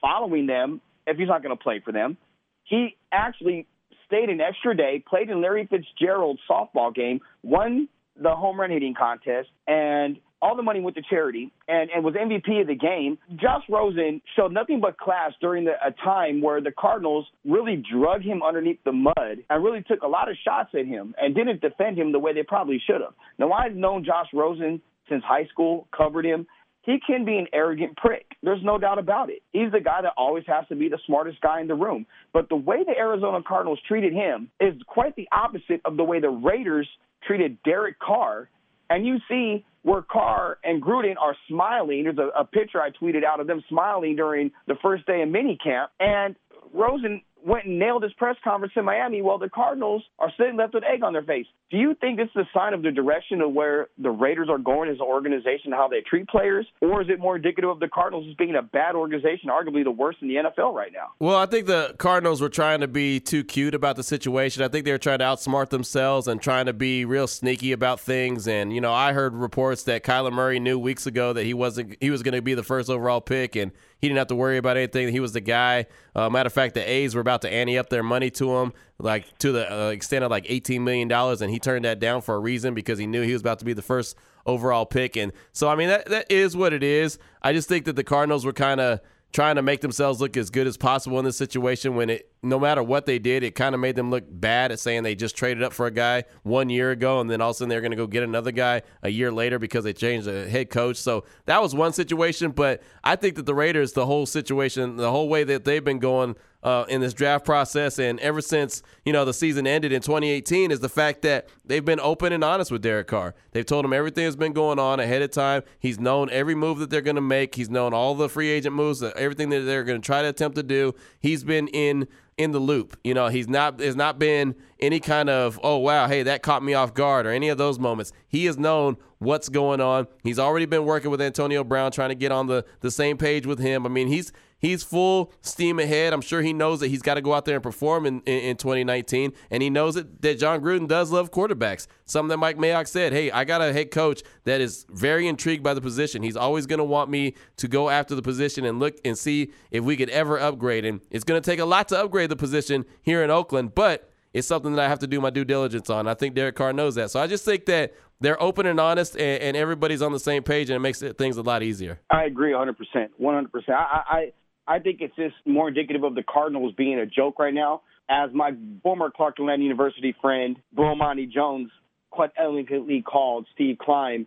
following them if he's not going to play for them. He actually stayed an extra day, played in Larry Fitzgerald's softball game, won the home run hitting contest, and all the money went to charity and, and was MVP of the game. Josh Rosen showed nothing but class during the, a time where the Cardinals really drug him underneath the mud and really took a lot of shots at him and didn't defend him the way they probably should have. Now, I've known Josh Rosen since high school, covered him. He can be an arrogant prick. There's no doubt about it. He's the guy that always has to be the smartest guy in the room. But the way the Arizona Cardinals treated him is quite the opposite of the way the Raiders treated Derek Carr. And you see where Carr and Gruden are smiling. There's a, a picture I tweeted out of them smiling during the first day of minicamp. And Rosen went and nailed his press conference in Miami while the Cardinals are sitting left with egg on their face. Do you think this is a sign of the direction of where the Raiders are going as an organization, how they treat players? Or is it more indicative of the Cardinals as being a bad organization, arguably the worst in the NFL right now? Well, I think the Cardinals were trying to be too cute about the situation. I think they were trying to outsmart themselves and trying to be real sneaky about things. And, you know, I heard reports that Kyler Murray knew weeks ago that he wasn't he was going to be the first overall pick and he didn't have to worry about anything. He was the guy. Uh, matter of fact, the A's were about to ante up their money to him like to the uh, extent of like 18 million dollars, and he turned that down for a reason because he knew he was about to be the first overall pick. And so, I mean, that that is what it is. I just think that the Cardinals were kind of trying to make themselves look as good as possible in this situation when it no matter what they did, it kind of made them look bad at saying they just traded up for a guy one year ago, and then all of a sudden they're going to go get another guy a year later because they changed the head coach. So that was one situation. But I think that the Raiders, the whole situation, the whole way that they've been going uh, in this draft process, and ever since you know the season ended in 2018, is the fact that they've been open and honest with Derek Carr. They've told him everything that's been going on ahead of time. He's known every move that they're going to make. He's known all the free agent moves, everything that they're going to try to attempt to do. He's been in in the loop. You know, he's not there's not been any kind of oh wow, hey, that caught me off guard or any of those moments. He has known what's going on. He's already been working with Antonio Brown trying to get on the the same page with him. I mean, he's he's full steam ahead. I'm sure he knows that he's got to go out there and perform in, in, in 2019. And he knows that, that Jon Gruden does love quarterbacks. Something that Mike Mayock said, hey, I got a head coach that is very intrigued by the position. He's always going to want me to go after the position and look and see if we could ever upgrade. And it's going to take a lot to upgrade the position here in Oakland, but it's something that I have to do my due diligence on. I think Derek Carr knows that. So I just think that they're open and honest, and, and everybody's on the same page, and it makes things a lot easier. I agree 100%. 100%. I, I, I think it's just more indicative of the Cardinals being a joke right now. As my former Clark Atlanta University friend, Bomani Jones, quite elegantly called Steve Keim,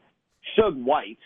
Shug White.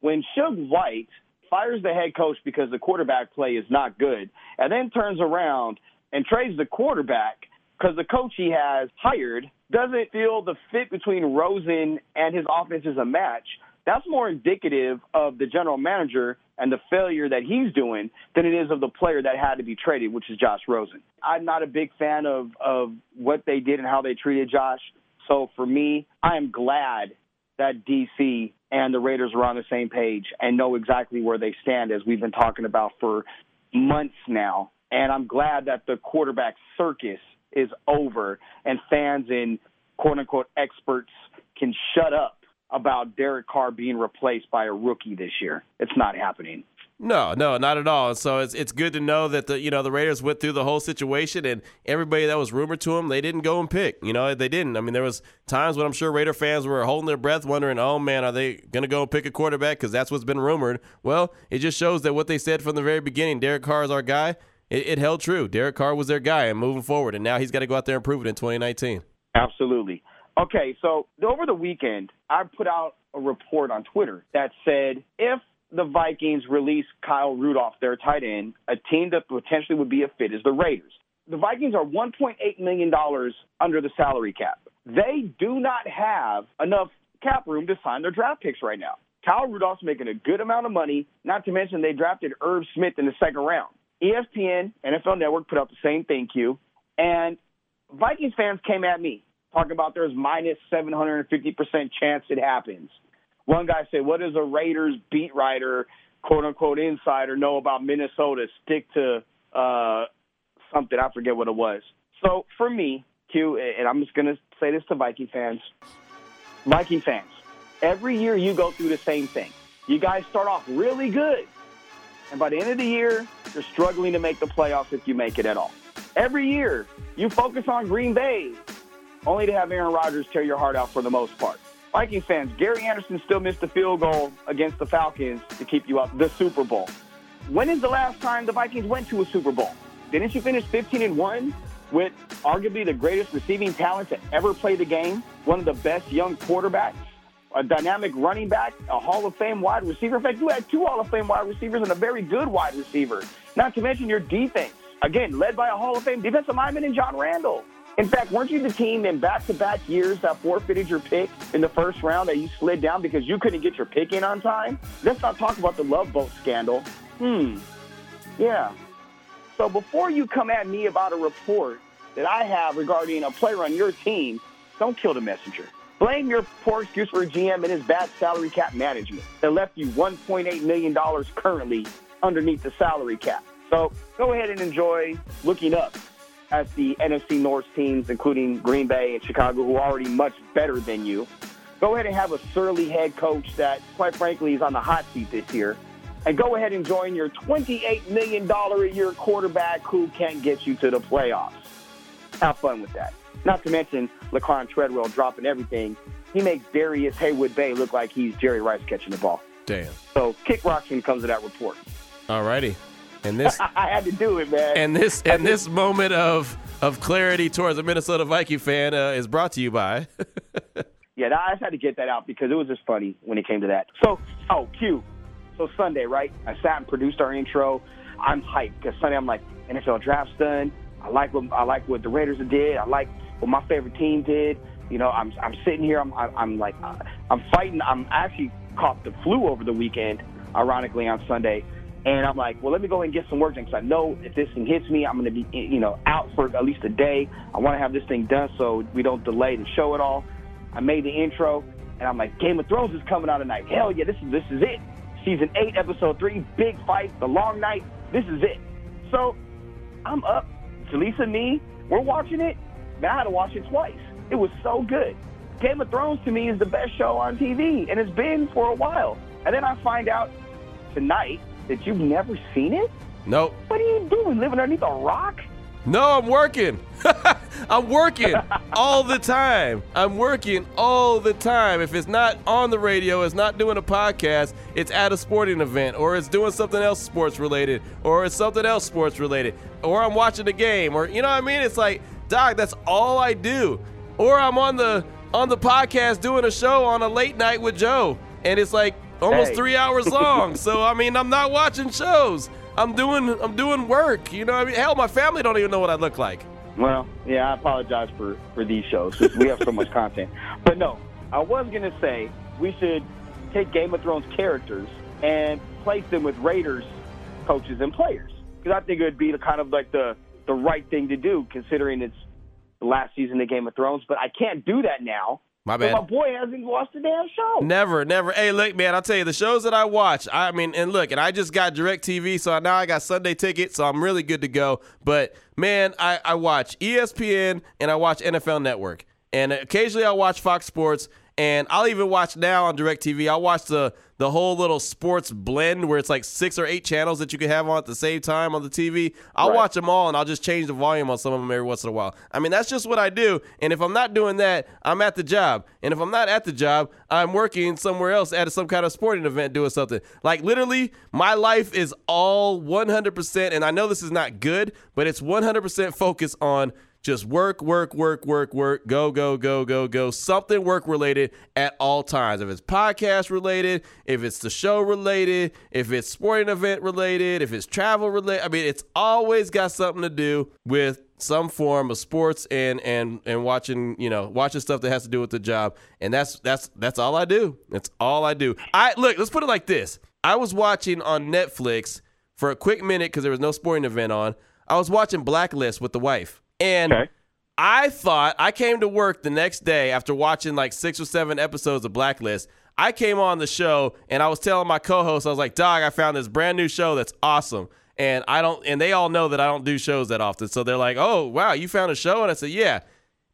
When Shug White fires the head coach because the quarterback play is not good, and then turns around and trades the quarterback because the coach he has hired doesn't feel the fit between Rosen and his offense is a match, that's more indicative of the general manager and the failure that he's doing than it is of the player that had to be traded, which is Josh Rosen. I'm not a big fan of, of what they did and how they treated Josh. So for me, I am glad that DC and the Raiders are on the same page and know exactly where they stand, as we've been talking about for months now. And I'm glad that the quarterback circus is over and fans and quote unquote experts can shut up about Derek Carr being replaced by a rookie this year. It's not happening. No, no, not at all. So it's it's good to know that the you know the Raiders went through the whole situation and everybody that was rumored to them, they didn't go and pick. You know, they didn't. I mean, there was times when I'm sure Raider fans were holding their breath, wondering, "Oh man, are they going to go and pick a quarterback?" Because that's what's been rumored. Well, it just shows that what they said from the very beginning, Derek Carr is our guy. It, it held true. Derek Carr was their guy, and moving forward, and now he's got to go out there and prove it in 2019. Absolutely. Okay, so over the weekend, I put out a report on Twitter that said if the Vikings release Kyle Rudolph, their tight end, a team that potentially would be a fit is the Raiders. The Vikings are $1.8 million under the salary cap. They do not have enough cap room to sign their draft picks right now. Kyle Rudolph's making a good amount of money, not to mention they drafted Irv Smith in the second round. ESPN, NFL Network put out the same thing, you, And Vikings fans came at me talking about there's minus 750% chance it happens. One guy said, What does a Raiders beat writer, quote unquote insider, know about Minnesota? Stick to uh, something. I forget what it was. So for me, Q, and I'm just going to say this to Viking fans Viking fans, every year you go through the same thing. You guys start off really good. And by the end of the year, you're struggling to make the playoffs if you make it at all. Every year, you focus on Green Bay, only to have Aaron Rodgers tear your heart out for the most part. Vikings fans, Gary Anderson still missed a field goal against the Falcons to keep you out the Super Bowl. When is the last time the Vikings went to a Super Bowl? Didn't you finish 15 and 1 with arguably the greatest receiving talent to ever play the game, one of the best young quarterbacks, a dynamic running back, a Hall of Fame wide receiver? In fact, you had two Hall of Fame wide receivers and a very good wide receiver. Not to mention your defense. Again, led by a Hall of Fame defensive lineman in John Randle. In fact, weren't you the team in back-to-back years that forfeited your pick in the first round that you slid down because you couldn't get your pick in on time? Let's not talk about the love boat scandal. Hmm. Yeah. So before you come at me about a report that I have regarding a player on your team, don't kill the messenger. Blame your poor excuse for a GM and his bad salary cap management that left you $1.8 million currently underneath the salary cap. So go ahead and enjoy looking up at the NFC North teams, including Green Bay and Chicago, who are already much better than you. Go ahead and have a surly head coach that, quite frankly, is on the hot seat this year. And go ahead and join your $28 million a year quarterback who can't get you to the playoffs. Have fun with that. Not to mention Laquan Treadwell dropping everything. He makes Darrius Heyward-Bey look like he's Jerry Rice catching the ball. Damn. So kick rocks when it comes to that report. All righty. And this I had to do it, man. and this and this moment of of clarity towards a Minnesota Viking fan uh, is brought to you by. Yeah, I just had to get that out because it was just funny when it came to that. So, oh, Q. So Sunday, right? I sat and produced our intro. I'm hyped because Sunday I'm like NFL draft's done. I like what I like what the Raiders did. I like what my favorite team did. You know, I'm I'm sitting here. I'm I'm, I'm like I'm fighting. I'm actually caught the flu over the weekend, ironically on Sunday. And I'm like, well, let me go and get some work done because I know if this thing hits me, I'm going to be, you know, out for at least a day. I want to have this thing done so we don't delay the show at all. I made the intro, and I'm like, Game of Thrones is coming out tonight. Hell yeah, this is this is it. Season eight, episode three, big fight, the long night. This is it. So I'm up. Jaleesa and me, we're watching it. Man, I had to watch it twice. It was so good. Game of Thrones to me is the best show on TV, and it's been for a while. And then I find out tonight that you've never seen it. Nope. What are you doing? Living underneath a rock? No, I'm working. I'm working all the time. I'm working all the time. If it's not on the radio, it's not doing a podcast, it's at a sporting event, or it's doing something else sports related, or it's something else sports related, or I'm watching a game, or you know what I mean? It's like, Doc, that's all I do. Or I'm on the on the podcast doing a show on a late night with Joe, and it's like almost Hey. three hours long. so I mean, I'm not watching shows. I'm doing I'm doing work. You know, I mean, hell, my family don't even know what I look like. Well, yeah, I apologize for, for these shows we have so much content. But no, I was going to say we should take Game of Thrones characters and place them with Raiders coaches and players because I think it would be the kind of like the, the right thing to do considering it's the last season of Game of Thrones. But I can't do that now. My bad. My boy hasn't watched the damn show. Never, never. Hey, look, man, I'll tell you, the shows that I watch, I mean, and look, and I just got DirecTV, so now I got Sunday ticket, so I'm really good to go. But man, I, I watch ESPN and I watch NFL Network. And occasionally I watch Fox Sports. And I'll even watch now on DirecTV. I'll watch the the whole little sports blend where it's like six or eight channels that you can have on at the same time on the TV. I'll Right. watch them all and I'll just change the volume on some of them every once in a while. I mean, that's just what I do. And if I'm not doing that, I'm at the job. And if I'm not at the job, I'm working somewhere else at some kind of sporting event doing something. Like literally, my life is all 100%. And I know this is not good, but it's 100% focused on just work, work, work, work, work, go, go, go, go, go. Something work related at all times. If it's podcast related, if it's the show related, if it's sporting event related, if it's travel related. I mean, it's always got something to do with some form of sports and and and watching, you know, watching stuff that has to do with the job. And that's that's that's all I do. That's all I do. I look, let's put it like this. I was watching on Netflix for a quick minute because there was no sporting event on. I was watching Blacklist with the wife. And I thought I came to work the next day after watching like six or seven episodes of Blacklist. I came on the show and I was telling my co-host, I was like, "Dog, I found this brand new show that's awesome." And I don't, and they all know that I don't do shows that often. So they're like, "Oh, wow, you found a show?" And I said, "Yeah,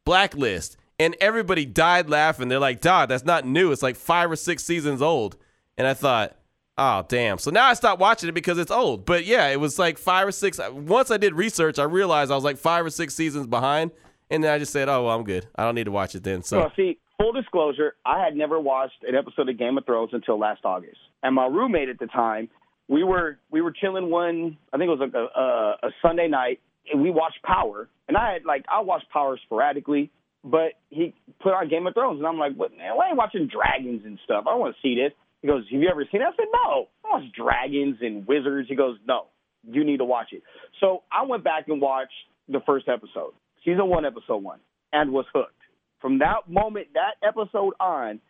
Blacklist." And everybody died laughing. They're like, "Dog, that's not new. It's like five or six seasons old." And I thought, Oh damn! So now I stopped watching it because it's old. But yeah, it was like five or six. Once I did research, I realized I was like five or six seasons behind, and then I just said, "Oh, well, I'm good. I don't need to watch it then." So Well, see, full disclosure, I had never watched an episode of Game of Thrones until last August, and my roommate at the time, we were we were chilling one, I think it was a, a, a Sunday night, and we watched Power, and I had like I watched Power sporadically, but he put on Game of Thrones, and I'm like, what man? Why ain't watching dragons and stuff? I don't want to see this. He goes, Have you ever seen it? I said, No. I watch dragons and wizards. He goes, No, you need to watch it. So I went back and watched the first episode, season one, episode one, and was hooked. From that moment, that episode on,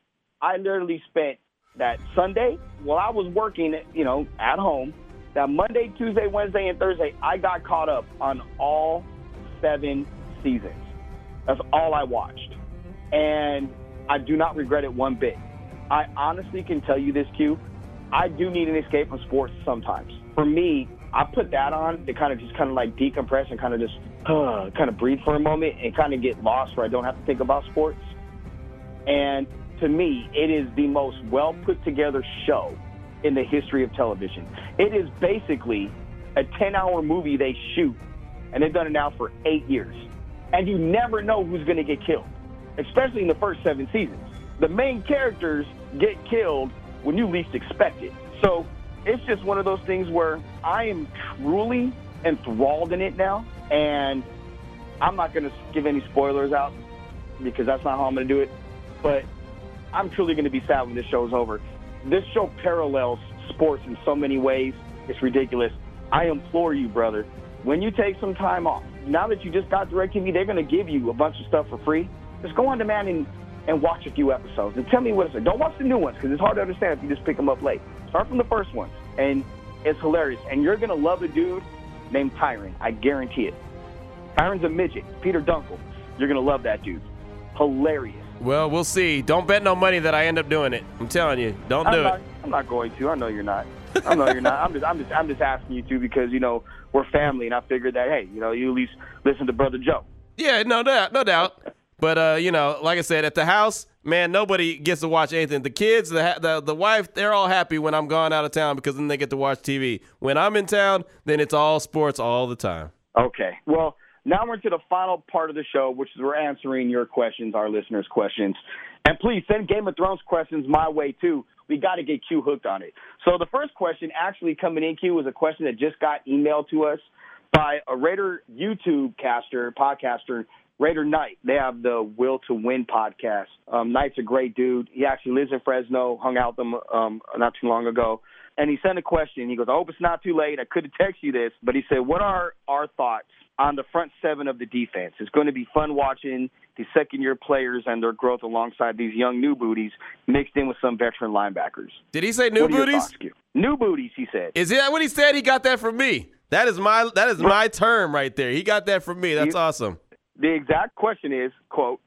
I literally spent that Sunday while I was working, you know, at home. That Monday, Tuesday, Wednesday, and Thursday, I got caught up on all seven seasons. That's all I watched, and I do not regret it one bit. I honestly can tell you this, Q. I do need an escape from sports sometimes. For me, I put that on to kind of just kind of like decompress and kind of just uh, kind of breathe for a moment and kind of get lost where I don't have to think about sports. And to me, it is the most well put together show in the history of television. It is basically a 10 hour movie they shoot, and they've done it now for eight years. And you never know who's going to get killed, especially in the first seven seasons. The main characters get killed when you least expect it. So it's just one of those things where I am truly enthralled in it now, and I'm not going to give any spoilers out because that's not how I'm going to do it. But I'm truly going to be sad when this show's over. This show parallels sports in so many ways. It's ridiculous. I implore you, brother, when you take some time off, now that you just got DirecTV, they're going to give you a bunch of stuff for free. Just go on demand and, and watch a few episodes and tell me what it's like. Don't watch the new ones because it's hard to understand if you just pick them up late. Start from the first ones, and it's hilarious. And you're going to love a dude named Tyrion. I guarantee it. Tyrion's a midget. Peter Dinklage. You're going to love that dude. Hilarious. Well, we'll see. Don't bet no money that I end up doing it. I'm telling you, don't I'm do not, it. I'm not going to. I know you're not. I know you're not. I'm just, I'm just, I'm just asking you to because you know we're family, and I figured that hey, you know, you at least listen to Brother Joe. Yeah, no doubt, no doubt. But uh, you know, like I said, at the house, man, nobody gets to watch anything. The kids, the the the wife, they're all happy when I'm gone out of town because then they get to watch TV. When I'm in town, then it's all sports all the time. Okay. Well, now we're into the final part of the show, which is we're answering your questions, our listeners' questions. And please send Game of Thrones questions my way too. We got to get Q hooked on it. So the first question actually coming in, Q, was a question that just got emailed to us by a Raider YouTube caster, podcaster, Raider Knight. They have the Will to Win podcast. Um, Knight's a great dude. He actually lives in Fresno, hung out with them um, not too long ago. And he sent a question. He goes, I hope it's not too late. I could have texted you this, but he said, What are our thoughts on the front seven of the defense? It's going to be fun watching the second year players and their growth alongside these young new booties mixed in with some veteran linebackers. Did he say new booties? thoughts, New booties, he said. Is that what he said? He got that from me. That is my that is my term right there. He got that from me. That's awesome. The exact question is, quote,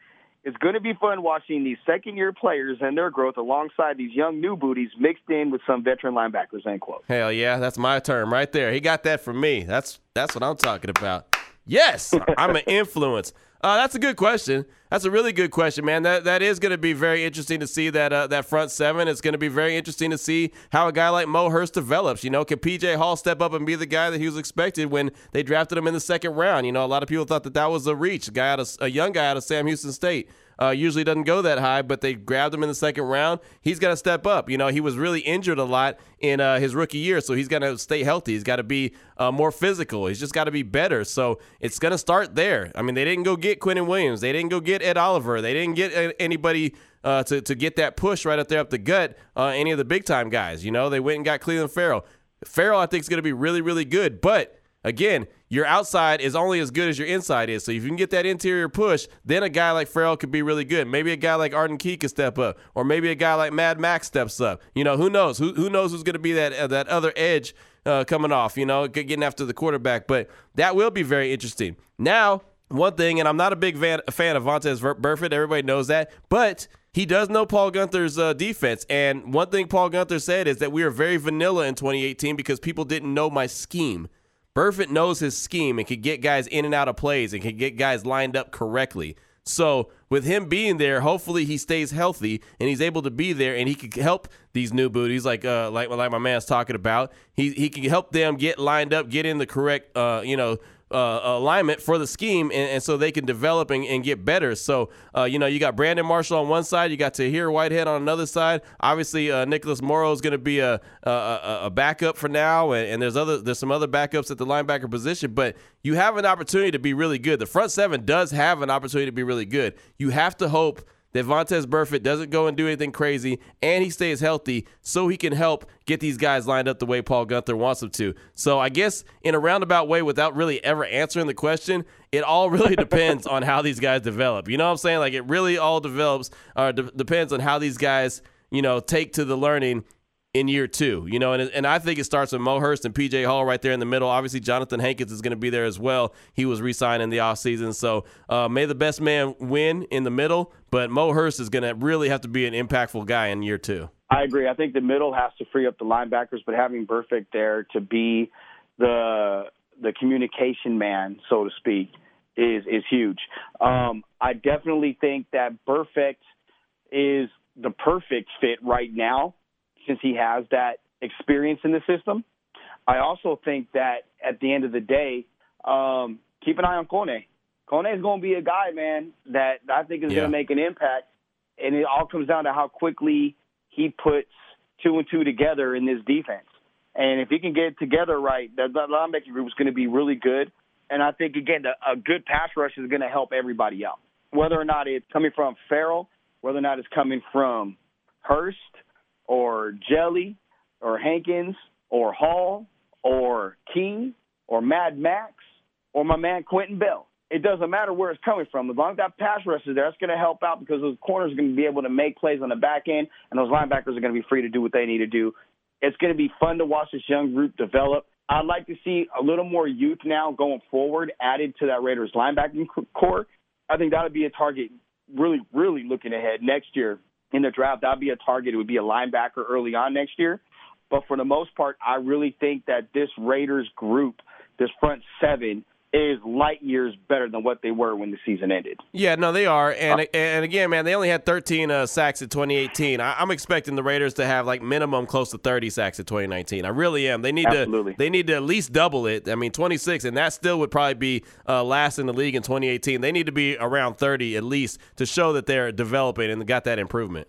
it's going to be fun watching these second year players and their growth alongside these young new booties mixed in with some veteran linebackers, end quote. Hell yeah, that's my term right there. He got that from me. That's that's what I'm talking about. Yes, I'm an influence. Uh, that's a good question. That's a really good question, man. That that is going to be very interesting to see that uh, that front seven. It's going to be very interesting to see how a guy like Mo Hurst develops. You know, can PJ Hall step up and be the guy that he was expected when they drafted him in the second round? You know, a lot of people thought that that was a reach. A guy out of a young guy out of Sam Houston State. Uh, usually doesn't go that high, but they grabbed him in the second round. He's got to step up. You know, he was really injured a lot in uh, his rookie year, so he's got to stay healthy. He's got to be uh, more physical. He's just got to be better. So it's going to start there. I mean, they didn't go get Quinnen Williams. They didn't go get Ed Oliver. They didn't get uh, anybody uh, to to get that push right up there up the gut. Uh, any of the big time guys. You know, they went and got Clelin Ferrell. Ferrell, I think, is going to be really, really good, but again, your outside is only as good as your inside is. So if you can get that interior push, then a guy like Ferrell could be really good. Maybe a guy like Arden Key could step up, or maybe a guy like Mad Max steps up. You know, who knows? Who who knows who's going to be that uh, that other edge uh, coming off? You know, getting after the quarterback. But that will be very interesting. Now, one thing, and I'm not a big fan, fan of Vontaze Burfict. Everybody knows that, but he does know Paul Guenther's uh, defense. And one thing Paul Guenther said is that we are very vanilla in 2018 because people didn't know my scheme. Burfict knows his scheme and can get guys in and out of plays and can get guys lined up correctly. So with him being there, hopefully he stays healthy and he's able to be there and he can help these new booties like uh like like my man's talking about. He he can help them get lined up, get in the correct uh you know uh, alignment for the scheme, and, and so they can develop and, and get better. So, uh, you know, you got Brandon Marshall on one side, you got Tahir Whitehead on another side. Obviously, uh, Nicholas Morrow is going to be a, a a backup for now, and, and there's other there's some other backups at the linebacker position. But you have an opportunity to be really good. The front seven does have an opportunity to be really good. You have to hope that Vontaze Burfict doesn't go and do anything crazy and he stays healthy so he can help get these guys lined up the way Paul Guenther wants them to. So I guess in a roundabout way, without really ever answering the question, it all really depends on how these guys develop. You know what I'm saying? Like it really all develops or de- depends on how these guys, you know, take to the learning in year two, you know, and, and I think it starts with Mo Hurst and PJ Hall right there in the middle. Obviously, Johnathan Hankins is going to be there as well. He was re signed in the offseason. So uh, may the best man win in the middle, but Mo Hurst is going to really have to be an impactful guy in year two. I agree. I think the middle has to free up the linebackers, but having Burfict there to be the the communication man, so to speak, is is huge. Um, I definitely think that Burfict is the perfect fit right now since he has that experience in the system. I also think that at the end of the day, um, keep an eye on Kone. Kone is going to be a guy, man, that I think is Yeah. going to make an impact. And it all comes down to how quickly he puts two and two together in this defense. And if he can get it together right, that, that linebacker group is going to be really good. And I think again, the, a good pass rush is going to help everybody out, whether or not it's coming from Ferrell, whether or not it's coming from Hurst or Jelly or Hankins or Hall or King or Mad Max or my man Quinton Bell. It doesn't matter where it's coming from. As long as that pass rush is there, it's going to help out because those corners are going to be able to make plays on the back end, and those linebackers are going to be free to do what they need to do. It's going to be fun to watch this young group develop. I'd like to see a little more youth now going forward added to that Raiders linebacking corps. I think that would be a target really, really looking ahead next year in the draft. That would be a target. It would be a linebacker early on next year. But for the most part, I really think that this Raiders group, this front seven, is light years better than what they were when the season ended. Yeah, no, they are. And uh, and again, man, they only had 13 uh, sacks in 2018. I, am expecting the Raiders to have like minimum close to 30 sacks in 2019. I really am. They need absolutely. to they need to at least double it. I mean, 26, and that still would probably be uh, last in the league in 2018. They need to be around 30 at least to show that they're developing and got that improvement.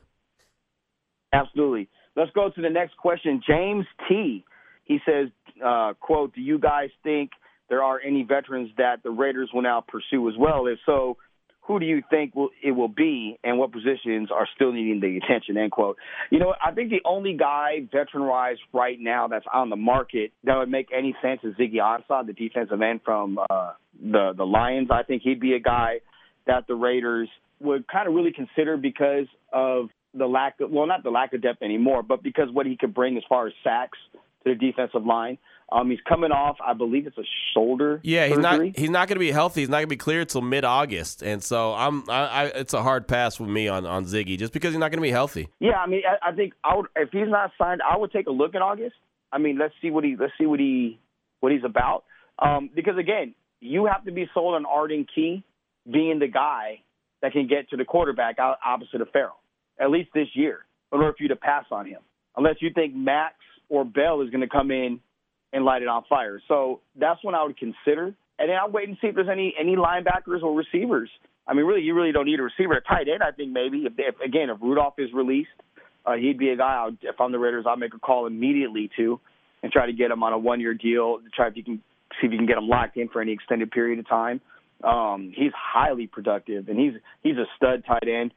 Absolutely. Let's go to the next question. James T. He says, uh, "quote Do you guys think?" There are any veterans that the Raiders will now pursue as well. If so, who do you think will, it will be, and what positions are still needing the attention? End quote. You know, I think the only guy veteran-wise right now that's on the market that would make any sense is Ziggy Ansah, the defensive end from uh, the the Lions. I think he'd be a guy that the Raiders would kind of really consider because of the lack of well, not the lack of depth anymore, but because what he could bring as far as sacks to the defensive line. Um, he's coming off, I believe it's a shoulder. Yeah, he's surgery. not. He's not going to be healthy. He's not going to be cleared until mid August, and so I'm. I, I, it's a hard pass with me on on Ziggy just because he's not going to be healthy. Yeah, I mean, I, I think I would if he's not signed, I would take a look in August. I mean, let's see what he let's see what he what he's about. Um, because again, you have to be sold on Arden Key being the guy that can get to the quarterback opposite of Ferrell at least this year, in order for you to pass on him. Unless you think Maxx or Bell is going to come in and light it on fire. So that's when I would consider. And then I'll wait and see if there's any any linebackers or receivers. I mean, really, you really don't need a receiver. A tight end, I think maybe. If, if again, if Rudolph is released, uh, he'd be a guy. I'll, if I'm the Raiders, I'll make a call immediately to and try to get him on a one year deal. To try if you can see if you can get him locked in for any extended period of time. Um, he's highly productive, and he's he's a stud tight end.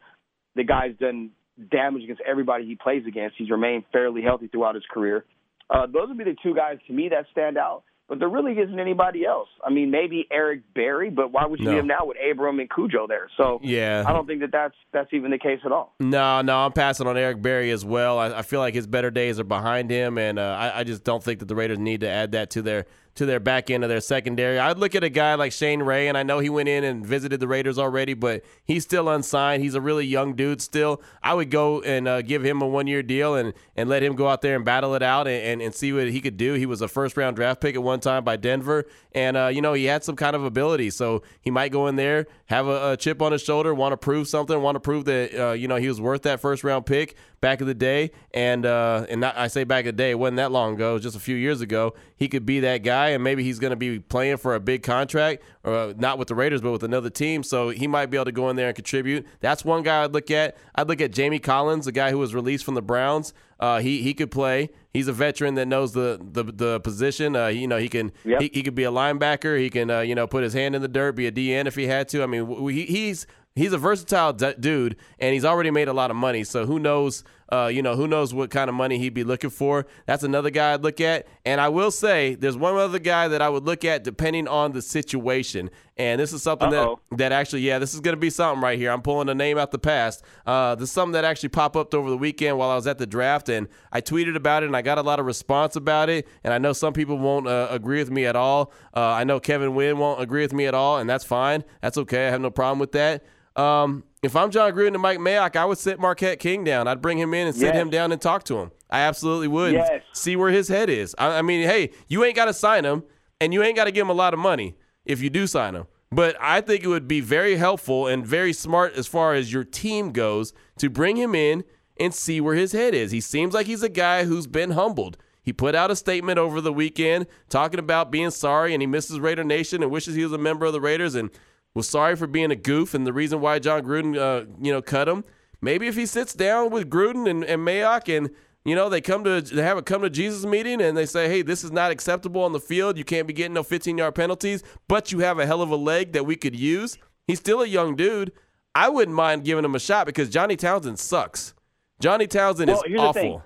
The guy's done damage against everybody he plays against. He's remained fairly healthy throughout his career. Uh, those would be the two guys to me that stand out. But there really isn't anybody else. I mean, maybe Eric Berry, but why would you no. leave him now with Abram and Cujo there? So yeah, I don't think that that's that's even the case at all. No, no, I'm passing on Eric Berry as well. I, I feel like his better days are behind him, and uh, I, I just don't think that the Raiders need to add that to their to their back end of their secondary. I'd look at a guy like Shane Ray, and I know he went in and visited the Raiders already, but he's still unsigned. He's a really young dude still. I would go and uh, give him a one year deal and, and let him go out there and battle it out and, and, and, see what he could do. He was a first round draft pick at one time by Denver, and, uh, you know, he had some kind of ability. So he might go in there, have a, a chip on his shoulder, want to prove something, want to prove that, uh, you know, he was worth that first round pick back in the day. And, uh, and not, I say back in the day, it wasn't that long ago, just a few years ago. He could be that guy, and maybe he's going to be playing for a big contract, or not with the Raiders, but with another team. So he might be able to go in there and contribute. That's one guy I'd look at. I'd look at Jamie Collins, the guy who was released from the Browns. Uh, he he could play. He's a veteran that knows the the, the position. Uh, you know he can yep. he, he could be a linebacker. He can uh, you know put his hand in the dirt, be a DN if he had to. I mean he, he's he's a versatile d- dude, and he's already made a lot of money. So who knows? Uh, you know, who knows what kind of money he'd be looking for? That's another guy I'd look at. And I will say, there's one other guy that I would look at depending on the situation. And this is something that that actually, yeah, this is going to be something right here. I'm pulling a name out the past. Uh, this is something that actually popped up over the weekend while I was at the draft, and I tweeted about it, and I got a lot of response about it. And I know some people won't uh, agree with me at all. Uh, I know Kevin Wynn won't agree with me at all, and that's fine. That's okay. I have no problem with that. Um, if I'm Jon Gruden and Mike Mayock, I would sit Marquette King down. I'd bring him in and sit yes. him down and talk to him. I absolutely would. Yes. See where his head is. I, I mean, hey, you ain't got to sign him, and you ain't got to give him a lot of money if you do sign him. But I think it would be very helpful and very smart as far as your team goes to bring him in and see where his head is. He seems like he's a guy who's been humbled. He put out a statement over the weekend talking about being sorry and he misses Raider Nation and wishes he was a member of the Raiders. And was sorry for being a goof and the reason why Jon Gruden, uh, you know, cut him. Maybe if he sits down with Gruden and, and Mayock and You know, they come to they have a come to Jesus meeting and they say, "Hey, this is not acceptable on the field. You can't be getting no 15-yard penalties, but you have a hell of a leg that we could use." He's still a young dude. I wouldn't mind giving him a shot because Johnny Townsend sucks. Johnny Townsend Well, is awful.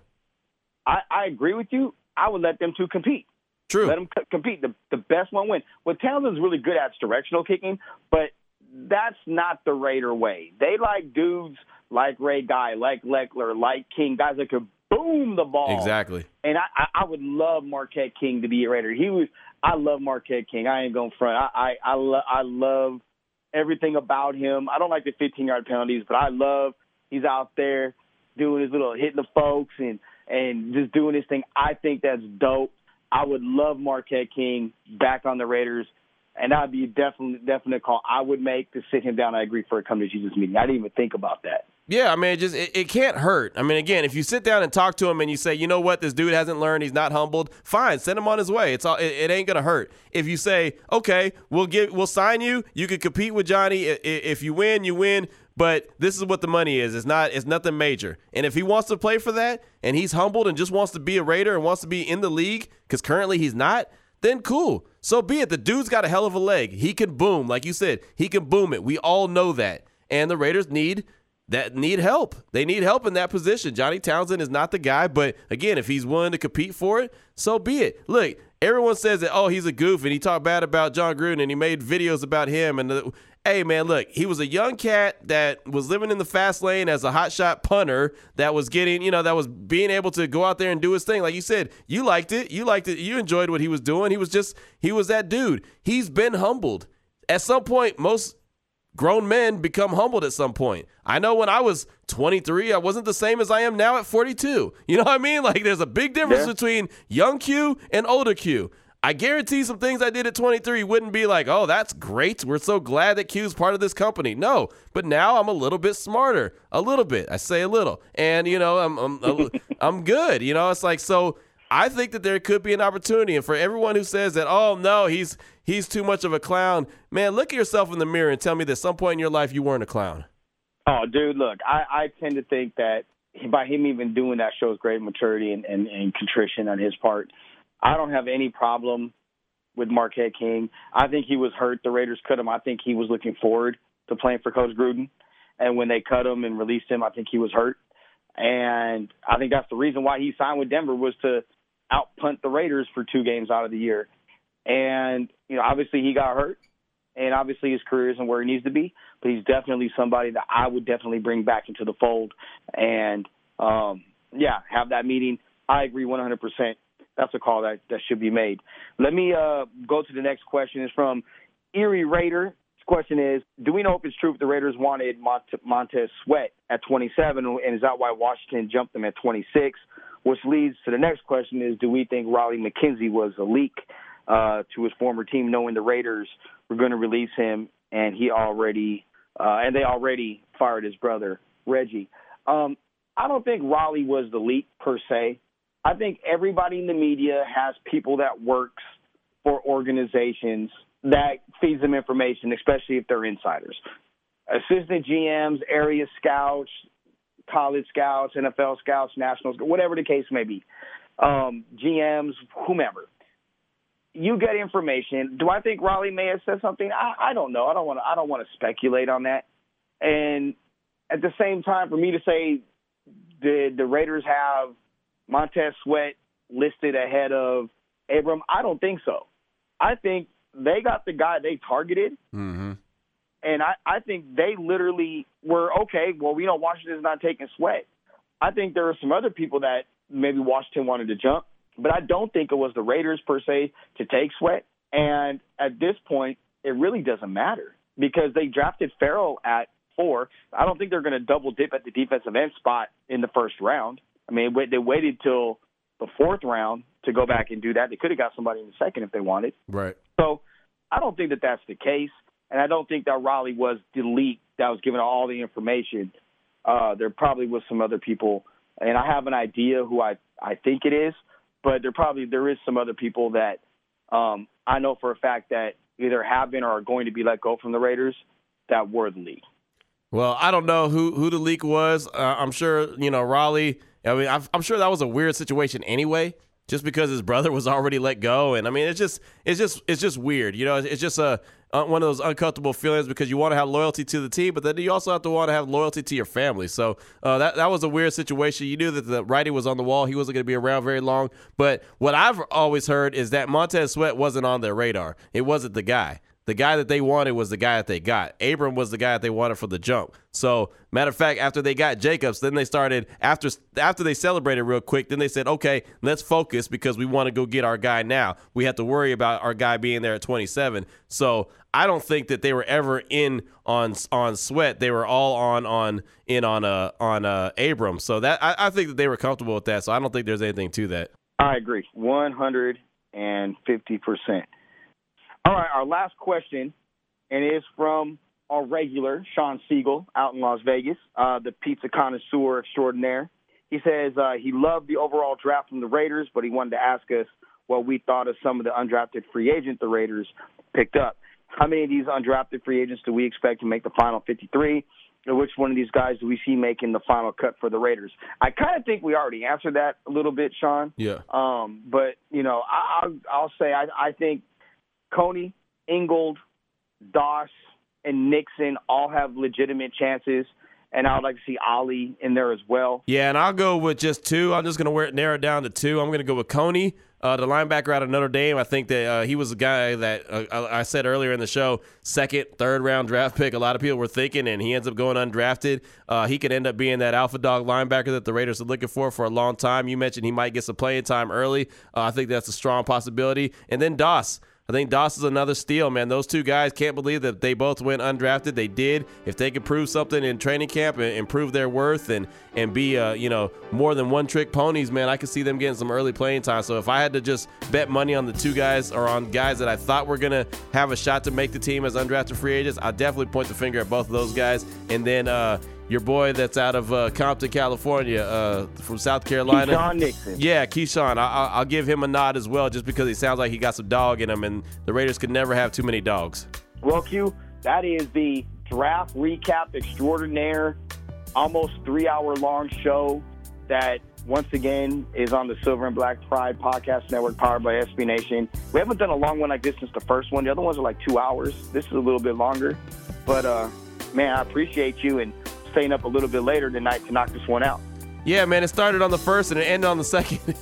I, I agree with you. I would let them two compete. True. Let them c- compete. The, the best one win. What Townsend's really good at directional kicking, but that's not the Raider way. They like dudes like Ray Guy, like Lechler, like King, guys that could boom the ball. Exactly. And I, I, I would love Marquette King to be a Raider. He was. I love Marquette King. I ain't going front. I I I, lo- I love everything about him. I don't like the 15 yard penalties, but I love he's out there doing his little hitting the folks and and just doing his thing. I think that's dope. I would love Marquette King back on the Raiders, and that'd be definitely definite call I would make to sit him down. I agree for a come to Jesus meeting. I didn't even think about that. Yeah, I mean, it just it, it can't hurt. I mean, again, if you sit down and talk to him and you say, you know what, this dude hasn't learned, he's not humbled, fine, send him on his way. It's all it, it ain't gonna hurt. If you say, okay, we'll give, we'll sign you, you can compete with Johnny. If you win, you win. But this is what the money is. It's not. It's nothing major. And if he wants to play for that, and he's humbled and just wants to be a Raider and wants to be in the league, because currently he's not, then cool. So be it. The dude's got a hell of a leg. He can boom, like you said. He can boom it. We all know that. And the Raiders need that need help. They need help in that position. Johnny Townsend is not the guy, but again, if he's willing to compete for it, so be it. Look, everyone says that oh he's a goof and he talked bad about Jon Gruden and he made videos about him and the, hey man, look, he was a young cat that was living in the fast lane as a hotshot punter that was getting you know that was being able to go out there and do his thing. Like you said, you liked it, you liked it, you enjoyed what he was doing. He was just he was that dude. He's been humbled. At some point, most grown men become humbled at some point. I know when I was 23, I wasn't the same as I am now at 42. You know what I mean? Like there's a big difference Yeah. between young Q and older Q. I guarantee some things I did at 23 wouldn't be like, oh, that's great. We're so glad that Q's part of this company. No, but now I'm a little bit smarter. A little bit. I say a little. And, you know, I'm, I'm, I'm good. You know, it's like, so I think that there could be an opportunity. And for everyone who says that, oh, no, he's, he's too much of a clown, man, look at yourself in the mirror and tell me that some point in your life you weren't a clown. Oh, dude, look, I, I tend to think that by him even doing that shows great maturity and, and, and contrition on his part. I don't have any problem with Marquette King. I think he was hurt. The Raiders cut him. I think he was looking forward to playing for Coach Gruden. And when they cut him and released him, I think he was hurt. And I think that's the reason why he signed with Denver was to outpunt the Raiders for two games out of the year. And, you know, obviously he got hurt and obviously his career isn't where he needs to be, but he's definitely somebody that I would definitely bring back into the fold. And um, yeah, have that meeting. I agree 100%. That's a call that, that should be made. Let me uh, go to the next question. It's from Erie Raider. His question is Do we know if it's true if the Raiders wanted Mont- Montez Sweat at 27, and is that why Washington jumped them at 26? Which leads to the next question is Do we think Raleigh McKenzie was a leak uh, to his former team, knowing the Raiders were going to release him, and he already uh, and they already fired his brother Reggie. Um, I don't think Raleigh was the leak per se. I think everybody in the media has people that works for organizations that feeds them information, especially if they're insiders. Assistant GMs, area scouts, college scouts, NFL scouts, nationals, whatever the case may be. Um, GMs, whomever you get information. Do I think Raleigh may have said something? I, I don't know. I don't want to. I don't want to speculate on that. And at the same time, for me to say, did the Raiders have Montez Sweat listed ahead of Abram? I don't think so. I think they got the guy they targeted, Mm-hmm. and I, I think they literally were okay. Well, we know Washington's not taking Sweat. I think there are some other people that maybe Washington wanted to jump, but I don't think it was the Raiders per se to take Sweat. And at this point, it really doesn't matter because they drafted Ferrell at four. I don't think they're going to double dip at the defensive end spot in the first round. I mean, they waited till the fourth round to go back and do that. They could have got somebody in the second if they wanted. Right. So I don't think that that's the case, and I don't think that Raleigh was the leak that was given all the information. Uh, there probably was some other people, and I have an idea who I I think it is, but there probably there is some other people that um, I know for a fact that either have been or are going to be let go from the Raiders that were the leak. Well, I don't know who who the leak was. Uh, I'm sure you know Raleigh I mean, I'm sure that was a weird situation anyway just because his brother was already let go and i mean it's just it's just it's just weird you know it's just a uh, one of those uncomfortable feelings because you want to have loyalty to the team, but then you also have to want to have loyalty to your family. So uh, that that was a weird situation. You knew that the writing was on the wall; he wasn't going to be around very long. But what I've always heard is that Montez Sweat wasn't on their radar. It wasn't the guy. The guy that they wanted was the guy that they got. Abram was the guy that they wanted for the jump. So, matter of fact, after they got Jacobs, then they started after after they celebrated real quick. Then they said, "Okay, let's focus because we want to go get our guy now. We have to worry about our guy being there at 27." So, I don't think that they were ever in on on Sweat. They were all on on in on uh on uh Abram. So that I, I think that they were comfortable with that. So I don't think there's anything to that. I agree, 150 percent. All right, our last question, and is from our regular Sean Siegel out in Las Vegas, uh, the pizza connoisseur extraordinaire. He says uh, he loved the overall draft from the Raiders, but he wanted to ask us what we thought of some of the undrafted free agent the Raiders picked up. How many of these undrafted free agents do we expect to make the final 53? Or which one of these guys do we see making the final cut for the Raiders? I kind of think we already answered that a little bit, Sean. Yeah. Um, but you know, I, I'll, I'll say I, I think Coney, Ingold, Doss, and Nixon all have legitimate chances. And I would like to see Ollie in there as well. Yeah, and I'll go with just two. I'm just going to narrow it down to two. I'm going to go with Coney, uh, the linebacker out of Notre Dame. I think that uh, he was a guy that uh, I said earlier in the show, second, third round draft pick. A lot of people were thinking, and he ends up going undrafted. Uh, he could end up being that alpha dog linebacker that the Raiders are looking for for a long time. You mentioned he might get some playing time early. Uh, I think that's a strong possibility. And then Doss. I think Doss is another steal, man. Those two guys can't believe that they both went undrafted. They did. If they could prove something in training camp and improve their worth and and be uh, you know more than one trick ponies, man, I could see them getting some early playing time. So if I had to just bet money on the two guys or on guys that I thought were gonna have a shot to make the team as undrafted free agents, I'd definitely point the finger at both of those guys. And then uh, your boy that's out of uh, Compton, California, uh, from South Carolina. Keisean Nixon. Yeah, Keisean. I- will give him a nod as well, just because he sounds like he got some dog in him, and the Raiders could never have too many dogs. Well, Q, that is the draft recap extraordinaire, almost three hour long show that once again is on the Silver and Black Pride Podcast Network powered by SB Nation. We haven't done a long one like this since the first one. The other ones are like two hours. This is a little bit longer. But uh man, I appreciate you and staying up a little bit later tonight to knock this one out. Yeah, man, it started on the first and it ended on the second.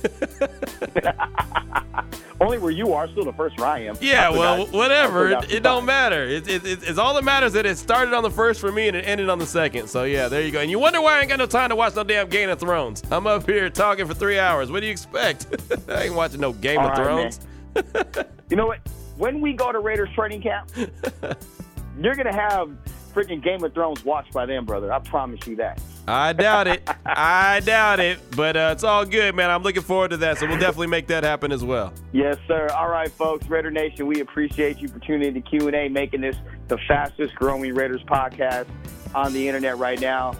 Only where you are, still the first where I am. Yeah, I well, whatever. It, it don't matter. It, it, it, it's all that matters that it started on the first for me and it ended on the second. So yeah, there you go. And you wonder why I ain't got no time to watch no damn Game of Thrones. I'm up here talking for three hours. What do you expect? I ain't watching no Game all of right, Thrones. you know what? When we go to Raiders training camp, you're gonna have freaking Game of Thrones watched by them, brother. I promise you that. I doubt it. I doubt it. But uh, it's all good, man. I'm looking forward to that. So we'll definitely make that happen as well. Yes, sir. All right, folks. Raider Nation, we appreciate you for tuning in to Q&A, making this the fastest growing Raiders podcast on the internet right now.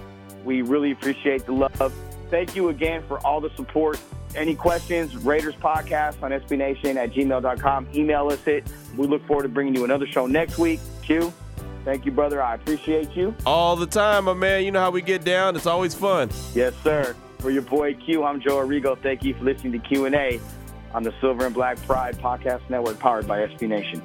We really appreciate the love. Thank you again for all the support. Any questions, Raiders podcast on SBNation at gmail.com. Email us it. We look forward to bringing you another show next week. Q, Thank you, brother. I appreciate you. All the time, my man. You know how we get down. It's always fun. Yes, sir. For your boy Q, I'm Joe Arrigo. Thank you for listening to Q&A on the Silver and Black Pride Podcast Network powered by SB Nation.